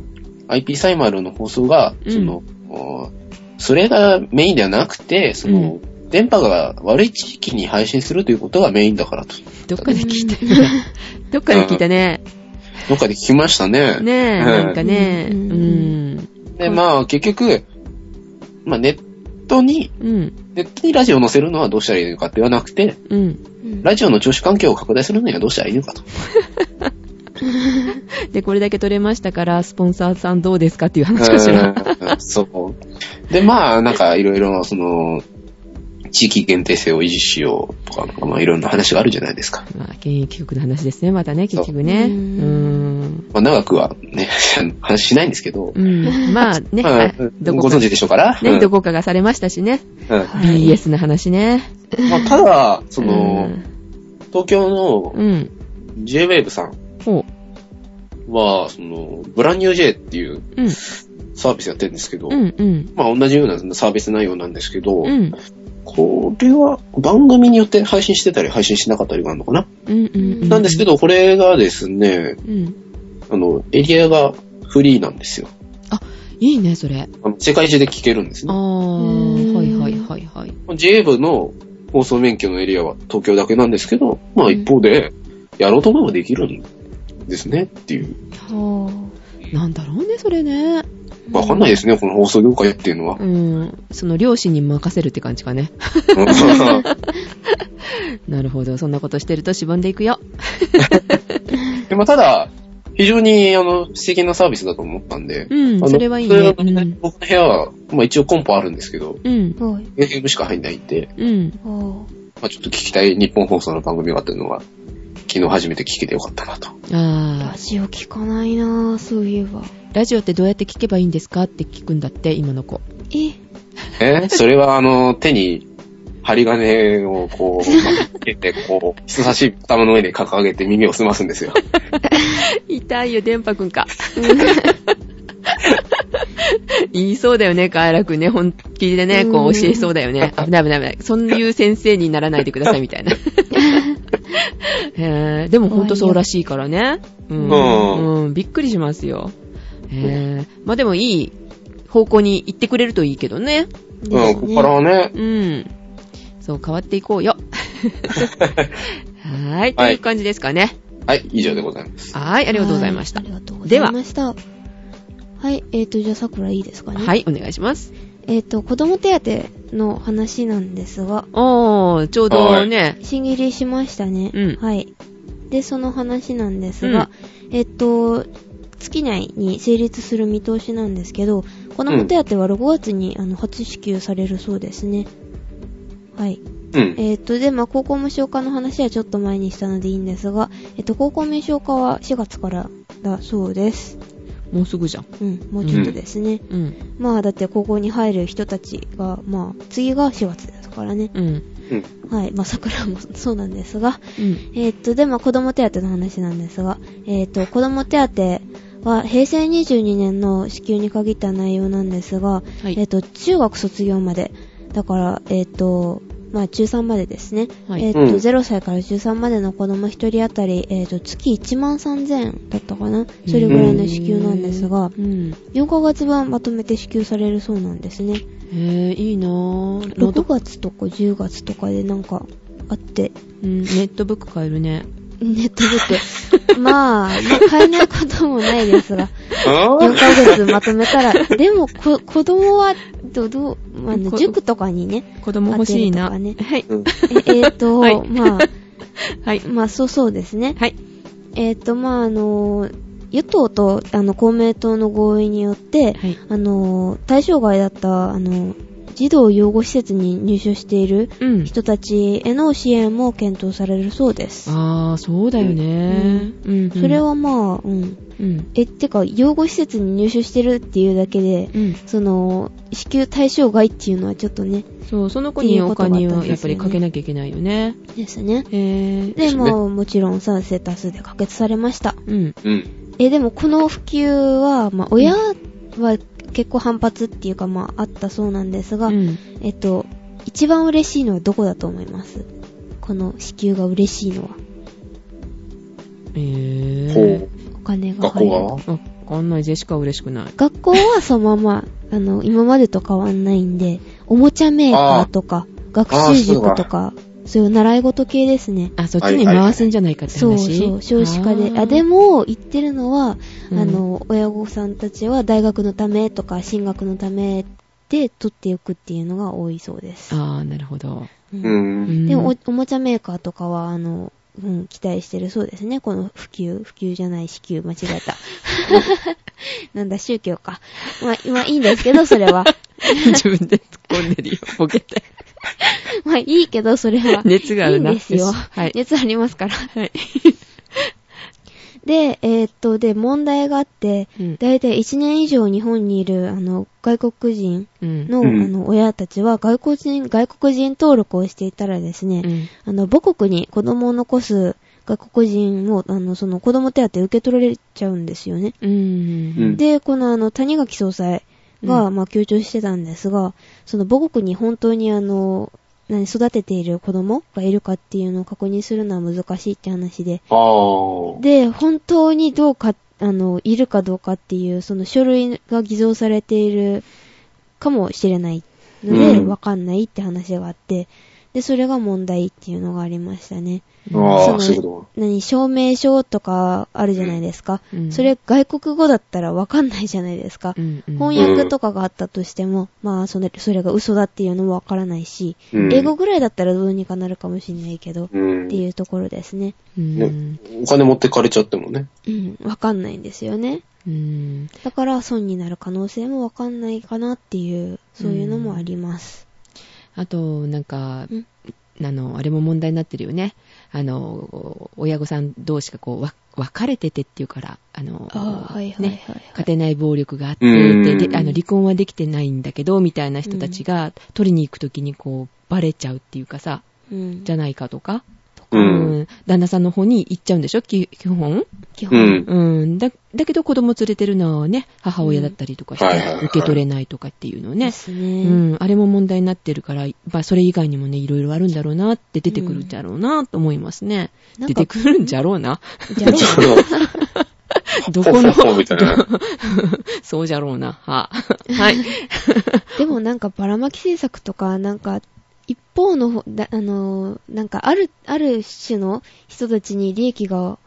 [SPEAKER 1] IP サイマルの放送が、
[SPEAKER 3] うん
[SPEAKER 1] その、おそれがメインではなくて、その、電波が悪い地域に配信するということがメインだからと。
[SPEAKER 3] どっかで聞いた。どっかで聞いたね。
[SPEAKER 1] どっかで聞きましたね。
[SPEAKER 3] ねえ、
[SPEAKER 1] はい
[SPEAKER 3] なんかね。う
[SPEAKER 2] うん
[SPEAKER 3] ん。
[SPEAKER 1] で、まあ結局、まあネットに、
[SPEAKER 3] うん。
[SPEAKER 1] ネットにラジオを載せるのはどうしたらいいのかではなくて、
[SPEAKER 3] うん。
[SPEAKER 2] うん
[SPEAKER 1] ラジオの聴取環境を拡大するにはどうしたらいいのかと。
[SPEAKER 3] で、これだけ取れましたから、スポンサーさんどうですかっていう話かしら。
[SPEAKER 1] うんそう。で、まあ、なんかいろいろ、その、地域限定性を維持しようとか、まあいろんな話があるじゃないですか。
[SPEAKER 3] まあ、現役局の話ですね、またね、結局ね。うーん。
[SPEAKER 1] まあ長くはね、話しないんですけど、
[SPEAKER 3] うん。まあね、
[SPEAKER 1] まあ
[SPEAKER 3] はいどこか
[SPEAKER 1] ご存知でしょうから。
[SPEAKER 3] ね、
[SPEAKER 1] うん
[SPEAKER 3] どこかがされましたしね。
[SPEAKER 1] うん
[SPEAKER 3] BS の話ね。
[SPEAKER 1] まあただ、その、東京の J-Wave さん
[SPEAKER 3] ほ
[SPEAKER 1] は、その、ブランニュー J っていう
[SPEAKER 3] う。うん。
[SPEAKER 1] サービスやってるんですけど、
[SPEAKER 3] うん。うん。
[SPEAKER 1] まあ同じようなサービス内容なんですけど、
[SPEAKER 3] うん。
[SPEAKER 1] これは番組によって配信してたり配信しなかったりがあるのかな、
[SPEAKER 3] うん。うん。
[SPEAKER 1] なんですけど、これがですね、
[SPEAKER 3] うん。
[SPEAKER 1] あの、エリアがフリーなんですよ。
[SPEAKER 3] いいね、それ。
[SPEAKER 1] あの世界中で聞けるんです
[SPEAKER 3] あ
[SPEAKER 1] ね。
[SPEAKER 3] ー、はいはいはいはい。
[SPEAKER 1] JA 部の放送免許のエリアは東京だけなんですけど、まあ一方で、やろうと思えばできるんですねっていう。
[SPEAKER 2] は
[SPEAKER 3] なんだろうね、それね。
[SPEAKER 1] わかんないですね、この放送業界っていうのは
[SPEAKER 3] う。ん。その両親に任せるって感じかね。なるほど。そんなことしてるとしぼんでいくよ。
[SPEAKER 1] でもただ、非常に、あの、素敵なサービスだと思ったんで。
[SPEAKER 3] うんそれはいいね
[SPEAKER 1] 僕の部屋は、まあ一応コンポあるんですけど、
[SPEAKER 3] うん。
[SPEAKER 2] あ。はい。
[SPEAKER 1] FM しか入んないんで、
[SPEAKER 3] うん。
[SPEAKER 2] は
[SPEAKER 1] まあちょっと聞きたい日本放送の番組があったのが、昨日初めて聞けてよかったなと。
[SPEAKER 2] あ。
[SPEAKER 3] あ
[SPEAKER 2] ラジオ聞かないなぁ、そういえば。
[SPEAKER 3] ー。ラジオってどうやって聞けばいいんですかって聞くんだって、今の子。
[SPEAKER 2] え、
[SPEAKER 1] え？それはあの、手に針金をこう、巻きつけて、こう、人差し頭の上で掲げて耳を澄ますんですよ。
[SPEAKER 3] 痛いよ、電波くんか。言いそうだよね、カエラくんね。本気でね、こう教えそうだよね。危ない危ない危ない。そういう先生にならないでください、みたいな。へーでもほんとそうらしいからね。うん。
[SPEAKER 1] うん
[SPEAKER 3] うんびっくりしますよ。へーまあでもいい方向に行ってくれるといいけどね。
[SPEAKER 1] うん、ここからはね、
[SPEAKER 3] うん。そう、変わっていこうよ。はーい。という感じですかね。
[SPEAKER 1] はい、以上でございます。
[SPEAKER 3] はーい。ありがとうございました
[SPEAKER 2] はあ。りがとうございました。はい、えーと、じゃあ、桜いいですかね。。
[SPEAKER 3] はいい、お願いします。
[SPEAKER 2] えーと、子供手当の話なんですが、
[SPEAKER 3] おー、ちょうどね、
[SPEAKER 2] 審切りしましたね。
[SPEAKER 3] うん
[SPEAKER 2] はい。で、その話なんですが、えっと、月内に成立する見通しなんですけど、子供手当は6月に、あの初支給されるそうですね。はい。
[SPEAKER 1] うん。
[SPEAKER 2] えっと、で、まあ、高校無償化の話はちょっと前にしたのでいいんですが、えっと、高校無償化は4月からだそうです。
[SPEAKER 3] もうすぐじゃん。
[SPEAKER 2] うん、もうちょっとですね。
[SPEAKER 3] うん。
[SPEAKER 2] まあ、だって高校に入る人たちが、まあ、次が4月ですからね。
[SPEAKER 3] うん。
[SPEAKER 1] うん。
[SPEAKER 2] はい。まあ、桜もそうなんですが、
[SPEAKER 3] うん。
[SPEAKER 2] えーっと、で、まあ、子供手当の話なんですが、えーっと、子供手当は平成22年の支給に限った内容なんですが、
[SPEAKER 3] はい
[SPEAKER 2] えーっと、中学卒業まで、だから、えーっと、まあ、中3までですね。
[SPEAKER 3] はい
[SPEAKER 2] えーっと、
[SPEAKER 1] うん
[SPEAKER 2] 0歳から中3までの子供1人当たり、えーっと、月1万3000円だったかなそれぐらいの支給なんですが、
[SPEAKER 3] うん。
[SPEAKER 2] 4ヶ月分まとめて支給されるそうなんですね。
[SPEAKER 3] へえ、いいなぁ。
[SPEAKER 2] 6月とか10月とかでなんかあって、
[SPEAKER 3] うん、ネットブック買えるね。
[SPEAKER 2] ネットブック。まあ、まあ、買えないこともないですが、
[SPEAKER 1] あ
[SPEAKER 2] 4ヶ月まとめたら、でも、こ、子供は、ど、どう、まあ塾とかにね、
[SPEAKER 3] 子供欲しいな。
[SPEAKER 2] 当てると
[SPEAKER 3] はい。
[SPEAKER 1] うん
[SPEAKER 2] え、えーと、
[SPEAKER 3] はい
[SPEAKER 2] まあ、
[SPEAKER 3] はい。
[SPEAKER 2] まあ、そうそうですね。
[SPEAKER 3] はい。
[SPEAKER 2] えっ、と、まあ、あの、与党と、あの、公明党の合意によって、
[SPEAKER 3] はい。
[SPEAKER 2] あの、対象外だった、あの、児童養護施設に入所している
[SPEAKER 3] うん。
[SPEAKER 2] 人たちへの支援も検討されるそうです。
[SPEAKER 3] あー、そうだよね。うん。
[SPEAKER 2] それはまあ、うん。
[SPEAKER 3] うん。
[SPEAKER 2] え、てか、養護施設に入所してるっていうだけで、
[SPEAKER 3] うん。
[SPEAKER 2] その、支給対象外っていうのはちょっとね、
[SPEAKER 3] そう、その子にお金をやっぱりかけなきゃいけないよね。
[SPEAKER 2] ですね。
[SPEAKER 3] へー。
[SPEAKER 2] で、
[SPEAKER 1] ですね
[SPEAKER 2] まあ、もちろん賛成多数で可決されました。
[SPEAKER 3] うん。
[SPEAKER 1] うん。
[SPEAKER 2] え、でもこの普及は、まあ、親は結構反発っていうか、まあ、あったそうなんですが、
[SPEAKER 3] うん。
[SPEAKER 2] えっと、一番嬉しいのはどこだと思います？この支給が嬉しいのは。
[SPEAKER 3] へー。
[SPEAKER 1] ほ
[SPEAKER 2] お金
[SPEAKER 1] う。
[SPEAKER 2] が入る。
[SPEAKER 1] 学校が？
[SPEAKER 3] わかんない。ジェシカは嬉しくない。
[SPEAKER 2] 学校はそのまま、あの、今までと変わんないんで、おもちゃメーカーとか、学習塾とか、そういう習い事系ですね。
[SPEAKER 3] あ、そっちに回すんじゃないかって
[SPEAKER 2] そう
[SPEAKER 3] 話
[SPEAKER 2] そう、少子化で。あで
[SPEAKER 3] も、
[SPEAKER 2] も、言ってるのは、
[SPEAKER 3] うん
[SPEAKER 2] あの、親御さんたちは大学のためとか、進学のためで取っておくっていうのが多いそうです。
[SPEAKER 3] あー、なるほど。
[SPEAKER 2] うん
[SPEAKER 1] うん。
[SPEAKER 2] でもお、おもちゃメーカーとかは、あの、うん、期待してるそうですね。この普及、普及じゃない、支給、間違えた。なんだ、宗教か。まあ、まあ、いいんですけど、それは。
[SPEAKER 3] 自分で突っ込んでるよ、ボケて。
[SPEAKER 2] まあ、いいけど、それは。
[SPEAKER 3] 熱があるな。
[SPEAKER 2] いいんですよ。
[SPEAKER 3] はい。
[SPEAKER 2] 熱ありますから。
[SPEAKER 3] はい。
[SPEAKER 2] で、えーっと、で、問題があって、
[SPEAKER 3] うん。
[SPEAKER 2] だいたい1年以上日本にいる、あの、外国人
[SPEAKER 3] うん。
[SPEAKER 2] の、
[SPEAKER 1] うん
[SPEAKER 2] あの、親たちは、外国人、外国人登録をしていたらですね、
[SPEAKER 3] うん。
[SPEAKER 2] あの、母国に子供を残す外国人を、あの、その子供手当受け取られちゃうんですよね。で、このあの、谷垣総裁が、
[SPEAKER 3] う
[SPEAKER 2] まあ、強調してたんですが、その母国に本当にあの、何、育てている子供がいるかっていうのを確認するのは難しいって話で。で、本当にどうか、あの、いるかどうかっていう、その書類が偽造されているかもしれないので、
[SPEAKER 1] うん。
[SPEAKER 2] わかんないって話があって、で、それが問題っていうのがありましたね。そ
[SPEAKER 1] ああ、
[SPEAKER 2] の
[SPEAKER 1] そういうこ
[SPEAKER 2] 何、証明書とかあるじゃないですか。
[SPEAKER 3] うん
[SPEAKER 2] それ外国語だったらわかんないじゃないですか。
[SPEAKER 3] うんうん
[SPEAKER 2] 翻訳とかがあったとしても、まあそれ、それが嘘だっていうのもわからないし、
[SPEAKER 1] と。うん
[SPEAKER 2] 英語ぐらいだったらどうにかなるかもしれないけど、
[SPEAKER 1] うん
[SPEAKER 2] っていうところですね。
[SPEAKER 3] うん
[SPEAKER 1] ねお金持ってかれちゃってもね。
[SPEAKER 2] うん、わかんないんですよね。
[SPEAKER 3] うん
[SPEAKER 2] だから損になる可能性もわかんないかなっていう、そういうのもあります。
[SPEAKER 3] あと、なんか
[SPEAKER 2] うん、
[SPEAKER 3] あの、あれも問題になってるよね。あの、親御さん同士がこう、わ別れててっていうから、あの、
[SPEAKER 2] ああ、はいはいはい、
[SPEAKER 3] ね、
[SPEAKER 2] はい。
[SPEAKER 3] 家庭内暴力があってであの、離婚はできてないんだけど、みたいな人たちが取りに行くときにこう、バレちゃうっていうかさ、
[SPEAKER 2] うん。
[SPEAKER 3] じゃないかとか、
[SPEAKER 1] う。
[SPEAKER 3] うんん、旦那さんの方に行っちゃうんでしょ？き基本？
[SPEAKER 2] 基本。
[SPEAKER 1] うん。
[SPEAKER 3] うん。だ、だけど子供連れてるのはね、母親だったりとかして、受け取れないとかっていうの
[SPEAKER 2] で
[SPEAKER 3] ね。
[SPEAKER 2] す
[SPEAKER 3] う
[SPEAKER 2] ね。
[SPEAKER 3] ん。あれも問題になってるから、まあ、それ以外にもね、いろいろあるんだろうなって出てくるんじゃろうなと思いますね。出てくるんじゃろうな。
[SPEAKER 2] じゃあ、
[SPEAKER 3] どこの？そうじゃろうな。は。はい。
[SPEAKER 2] でもなんかばらまき政策とか、なんか、一方のあのー、なんかある、ある種の人たちに利益が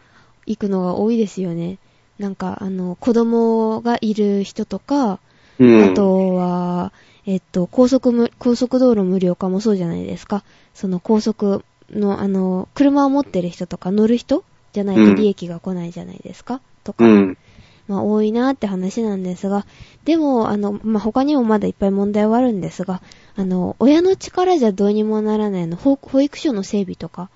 [SPEAKER 2] 行くのが多いですよね。なんか、あの、子供がいる人とか、
[SPEAKER 1] うん。
[SPEAKER 2] あとは、えっと、高速む、高速道路無料化もそうじゃないですか。その高速の、あの、車を持ってる人とか乗る人じゃないと利益が来ないじゃないですか。とか、
[SPEAKER 1] うん。
[SPEAKER 2] まあ多いなって話なんですが、でも、あの、まあ他にもまだいっぱい問題はあるんですが、あの、親の力じゃどうにもならないの、保保育所の整備とか、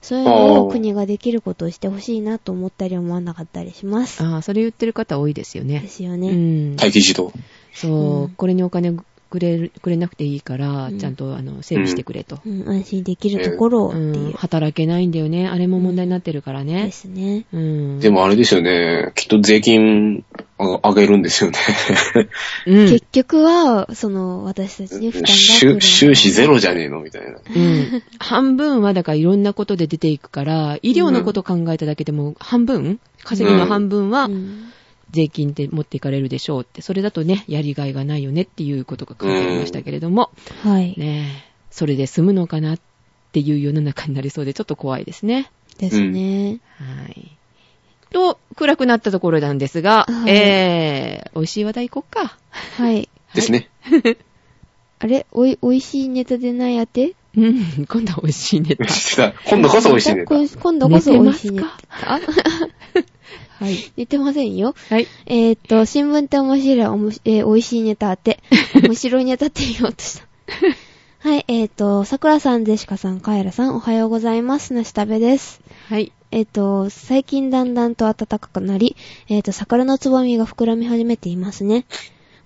[SPEAKER 2] そういうのを国ができることをしてほしいなと思ったり思わなかったりします。
[SPEAKER 3] ああ、それ言ってる方多いですよ
[SPEAKER 2] で
[SPEAKER 3] ね。
[SPEAKER 2] すよね。
[SPEAKER 3] うん。
[SPEAKER 1] 待機児童。
[SPEAKER 3] そう、
[SPEAKER 2] うん
[SPEAKER 3] これにお金くれる、くれなくていいから、
[SPEAKER 2] うん
[SPEAKER 3] ちゃんと、あの、整備してくれと。
[SPEAKER 2] うん、安心できるところをって
[SPEAKER 3] うん。働けないんだよね。あれも問題になってるから
[SPEAKER 2] で
[SPEAKER 3] ね。
[SPEAKER 2] すね。
[SPEAKER 3] うん。
[SPEAKER 1] でもあれですよね。きっと税金あ上げるんですよね。
[SPEAKER 3] うん、
[SPEAKER 2] 結局は、その、私たちに負担が来る。
[SPEAKER 1] 収収支ゼロじゃねえのみたいな。
[SPEAKER 3] うん。半分はだからいろんなことで出ていくから、医療のこと考えただけでも半分、稼ぎの半分は
[SPEAKER 2] うん
[SPEAKER 3] 税金で持っていかれるでしょうって、それだとね、やりがいがないよねっていうことが書いてありましたけれども、
[SPEAKER 2] はい。
[SPEAKER 3] ねえ、それで済むのかなっていう世の中になりそうでちょっと怖いですね。
[SPEAKER 2] ですね。
[SPEAKER 3] はい。と、暗くなったところなんですが、
[SPEAKER 2] はい
[SPEAKER 3] えー、美味しい話題行こっか。
[SPEAKER 2] はい。
[SPEAKER 1] ですね。
[SPEAKER 2] あれ？おい、おいしいネタでないあて？
[SPEAKER 3] うん、今度は 美味しいネタ。
[SPEAKER 1] 今度こそ美味しいネタ。
[SPEAKER 2] 今今度こそ美味しいネタ。あはい。寝てませんよ。
[SPEAKER 3] はい。
[SPEAKER 2] えーっと、新聞って面白い、おもしえー美味しいネタあて。面白いネタって言おうとした。はい、えーっと、桜さん、ゼシカさん、カエラさん、おはようございます。なしたべです。
[SPEAKER 3] はい。
[SPEAKER 2] えーっと、最近だんだんと暖かくなり、えーっと、桜のつぼみが膨らみ始めていますね。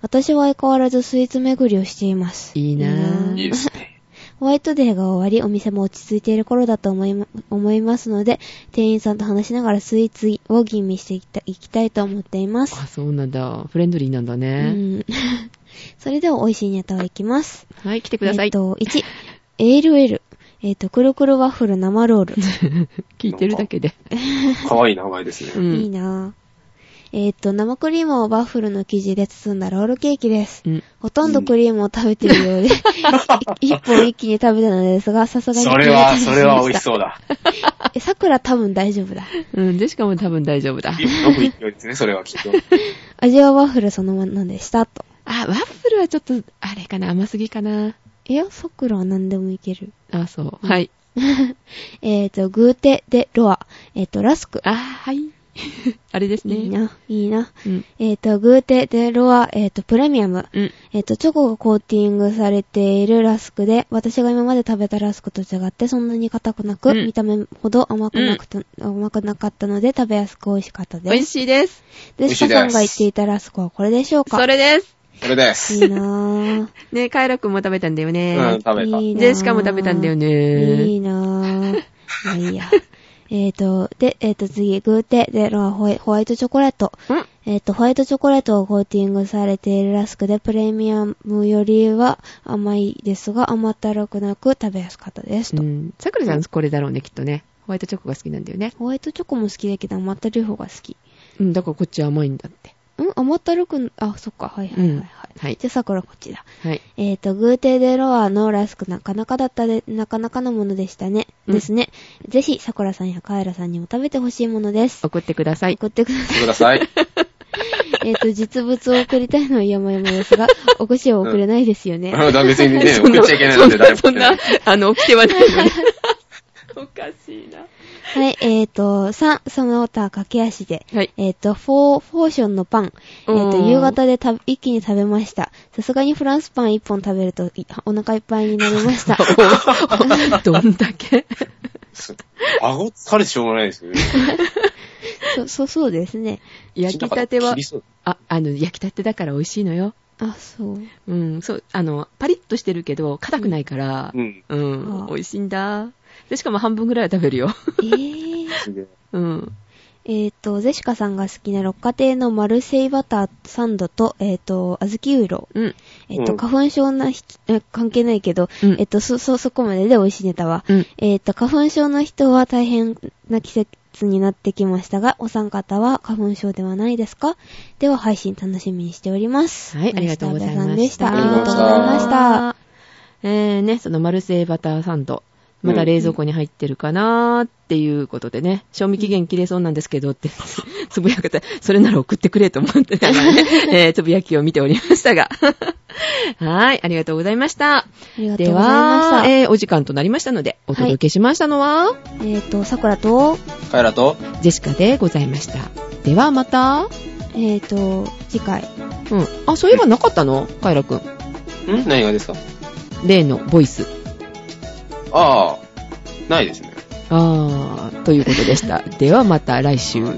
[SPEAKER 2] 私は相変わらずスイーツ巡りをしています。
[SPEAKER 3] いいなぁ
[SPEAKER 1] いいですね。
[SPEAKER 2] ホワイトデーが終わり、お店も落ち着いている頃だと思いま思いますので、店員さんと話しながらスイーツを吟味していきたいきたいと思っています。
[SPEAKER 3] あ、そうなんだ。フレンドリーなんだ
[SPEAKER 2] う
[SPEAKER 3] ね。
[SPEAKER 2] ん。それでは美味しいネタをいきます。
[SPEAKER 3] はい、来てください。
[SPEAKER 2] えっと、1、ALL。えっと、くるくるワッフル生ロール。
[SPEAKER 3] 聞いてるだけで。
[SPEAKER 1] かわいい名前です
[SPEAKER 3] う
[SPEAKER 1] ね。
[SPEAKER 2] いい
[SPEAKER 3] ん。
[SPEAKER 2] なぁ。えっと、生クリームをワッフルの生地で包んだロールケーキです。
[SPEAKER 3] うん。
[SPEAKER 2] ほとんどクリームを食べてるようで、い 一本一気に食べたのですが、さすがに
[SPEAKER 1] それは、それは美味し
[SPEAKER 2] う。
[SPEAKER 1] そうだ。
[SPEAKER 2] え、桜多分大丈夫だ。
[SPEAKER 3] うん。で、しかも多分大丈夫だ。
[SPEAKER 1] 飲む勢いですね、それはきっと。
[SPEAKER 2] 味はワッフルそのままでした、と。
[SPEAKER 3] あ、ワッフルはちょっと、あれかな、甘すぎかな。
[SPEAKER 2] いや、桜は何でもいける。
[SPEAKER 3] あ、そう。はい。
[SPEAKER 2] えっと、グーテ・デ・ロア。えっと、ラスク。
[SPEAKER 3] あ、はい。あれですね。
[SPEAKER 2] いいな、いいな。
[SPEAKER 3] うん。
[SPEAKER 2] えっと、グーテ・デ・ロア、えっと、プレミアム。
[SPEAKER 3] うん。
[SPEAKER 2] えっと、チョコがコーティングされているラスクで、私が今まで食べたラスクと違って、そんなに硬くなく、
[SPEAKER 3] うん
[SPEAKER 2] 見た目ほど甘くなくと、甘くなかったので、食べやすく美味しかった
[SPEAKER 3] 美味
[SPEAKER 2] です。
[SPEAKER 3] しいです。
[SPEAKER 2] で、シカさんが言っていたラスクはこれでしょうか
[SPEAKER 3] それです。
[SPEAKER 1] それです。
[SPEAKER 2] いいなぁ。
[SPEAKER 3] ね、カイラくんも食べたんだよ
[SPEAKER 1] うん、
[SPEAKER 3] ね。
[SPEAKER 1] 食べた。
[SPEAKER 2] いいなぁ
[SPEAKER 3] ジェシカも食べたんだよね。
[SPEAKER 2] いいなぁ。まあいいや。えっと、で、えっ、と次、グーテでロアホワイホワイトチョコレート。
[SPEAKER 3] うん。
[SPEAKER 2] えっ、と、ホワイトチョコレートがコーティングされているラスクで、プレミアムよりは甘いですが、甘ったるくなく食べやすかったですと。
[SPEAKER 3] うん。さくらさんこれだろうね、きっとね。ホワイトチョコが好きなんだよね。
[SPEAKER 2] ホワイトチョコも好きだけど、甘ったるい方が好き。
[SPEAKER 3] うん、だからこっち甘いんだって。
[SPEAKER 2] うん甘ったるくん、あ、そっか、はいはいはい、はい
[SPEAKER 3] はい。
[SPEAKER 2] じゃあ、桜こっちだ。
[SPEAKER 3] はい。
[SPEAKER 2] えっ、と、グーテーデロアのラスクなかなかだったで、なかなかのものでしたね。
[SPEAKER 3] うん
[SPEAKER 2] ですね。ぜひ、桜さんやカエラさんにも食べてほしいものです。
[SPEAKER 3] 送ってください。
[SPEAKER 2] 送ってください。
[SPEAKER 1] ください。
[SPEAKER 2] えっと、実物を送りたいのは山々ですが、お越しは送れないですよね。
[SPEAKER 1] あだ別にね、送っちゃいけないので誰も
[SPEAKER 3] そんな、そんなあの、起きてはないので。おかしいな。
[SPEAKER 2] はい、えっ、と、3、その他駆け足で、
[SPEAKER 3] はい。
[SPEAKER 2] えっ、と、フォー、フォションのパン、えっ、と、
[SPEAKER 3] うん
[SPEAKER 2] 夕方でた一気に食べました。さすがにフランスパン1本食べるといお腹いっぱいになりました。
[SPEAKER 3] どんだけ？
[SPEAKER 1] 顎疲れてしょうがないですよね。
[SPEAKER 2] そ、そ、そうですね。
[SPEAKER 3] 焼きたてはあ、あの、焼きたてだから美味しいのよ。
[SPEAKER 2] あ、そう。
[SPEAKER 3] うん、そう、あの、パリッとしてるけど、硬くないから、
[SPEAKER 1] うん。
[SPEAKER 3] うん、
[SPEAKER 2] あ
[SPEAKER 3] 美味しいんだ。で、しかも半分ぐらいは食べるよ。
[SPEAKER 2] えー。
[SPEAKER 1] すげえ。
[SPEAKER 3] うん。
[SPEAKER 2] えっ、と、ゼシカさんが好きな六花亭のマルセイバターサンドと、えっ、と、小豆ウーロ
[SPEAKER 3] うん。
[SPEAKER 2] えっ、と、
[SPEAKER 1] うん
[SPEAKER 2] 花粉症な人、え関係ないけど、
[SPEAKER 3] うん
[SPEAKER 2] えっ、と、そ、そ、そこまでで美味しいネタは。
[SPEAKER 3] うん。
[SPEAKER 2] えっ、と、花粉症の人は大変な季節になってきましたが、お三方は花粉症ではないですか？では配信楽しみにしております。
[SPEAKER 3] はい、ありがとうございました。
[SPEAKER 2] ありがとうございました。
[SPEAKER 3] えーね、そのマルセイバターサンド。まだ冷蔵庫に入ってるかなーっていうことでね、賞味期限切れそうなんですけどって、つぶやけて、それなら送ってくれと思ってね、えーつぶやきを見ておりましたが。はい、ありがとうございました。
[SPEAKER 2] ありがとう
[SPEAKER 3] で
[SPEAKER 2] ございまし
[SPEAKER 3] は、
[SPEAKER 2] た。
[SPEAKER 3] えーお時間となりましたので、お届けしましたのは、
[SPEAKER 2] えっ、と、桜と、
[SPEAKER 1] カエラと、
[SPEAKER 3] ジェシカでございました。ではまた、
[SPEAKER 2] えっ、と、次回。
[SPEAKER 3] うん。あ、そういえばなかったの？カイラくん。
[SPEAKER 1] ん？何がですか？
[SPEAKER 3] 例のボイス。
[SPEAKER 1] ああ、ないですね。
[SPEAKER 3] あー、ということでした。ではまた来週。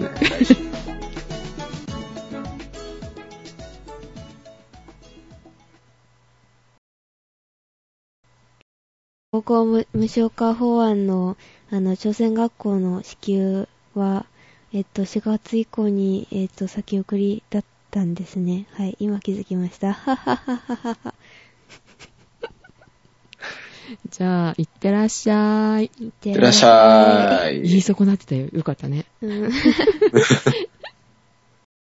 [SPEAKER 2] 高校無無償化法案の、あの、朝鮮学校の支給は、えっと、4月以降に、えっと、先送りだったんですね。はい、今気づきました。はははははは。
[SPEAKER 3] じゃあ、いってらっしゃい。
[SPEAKER 1] いってらっしゃ
[SPEAKER 2] い。
[SPEAKER 1] い。
[SPEAKER 3] 言い損なってたよ。よかったね。
[SPEAKER 2] うん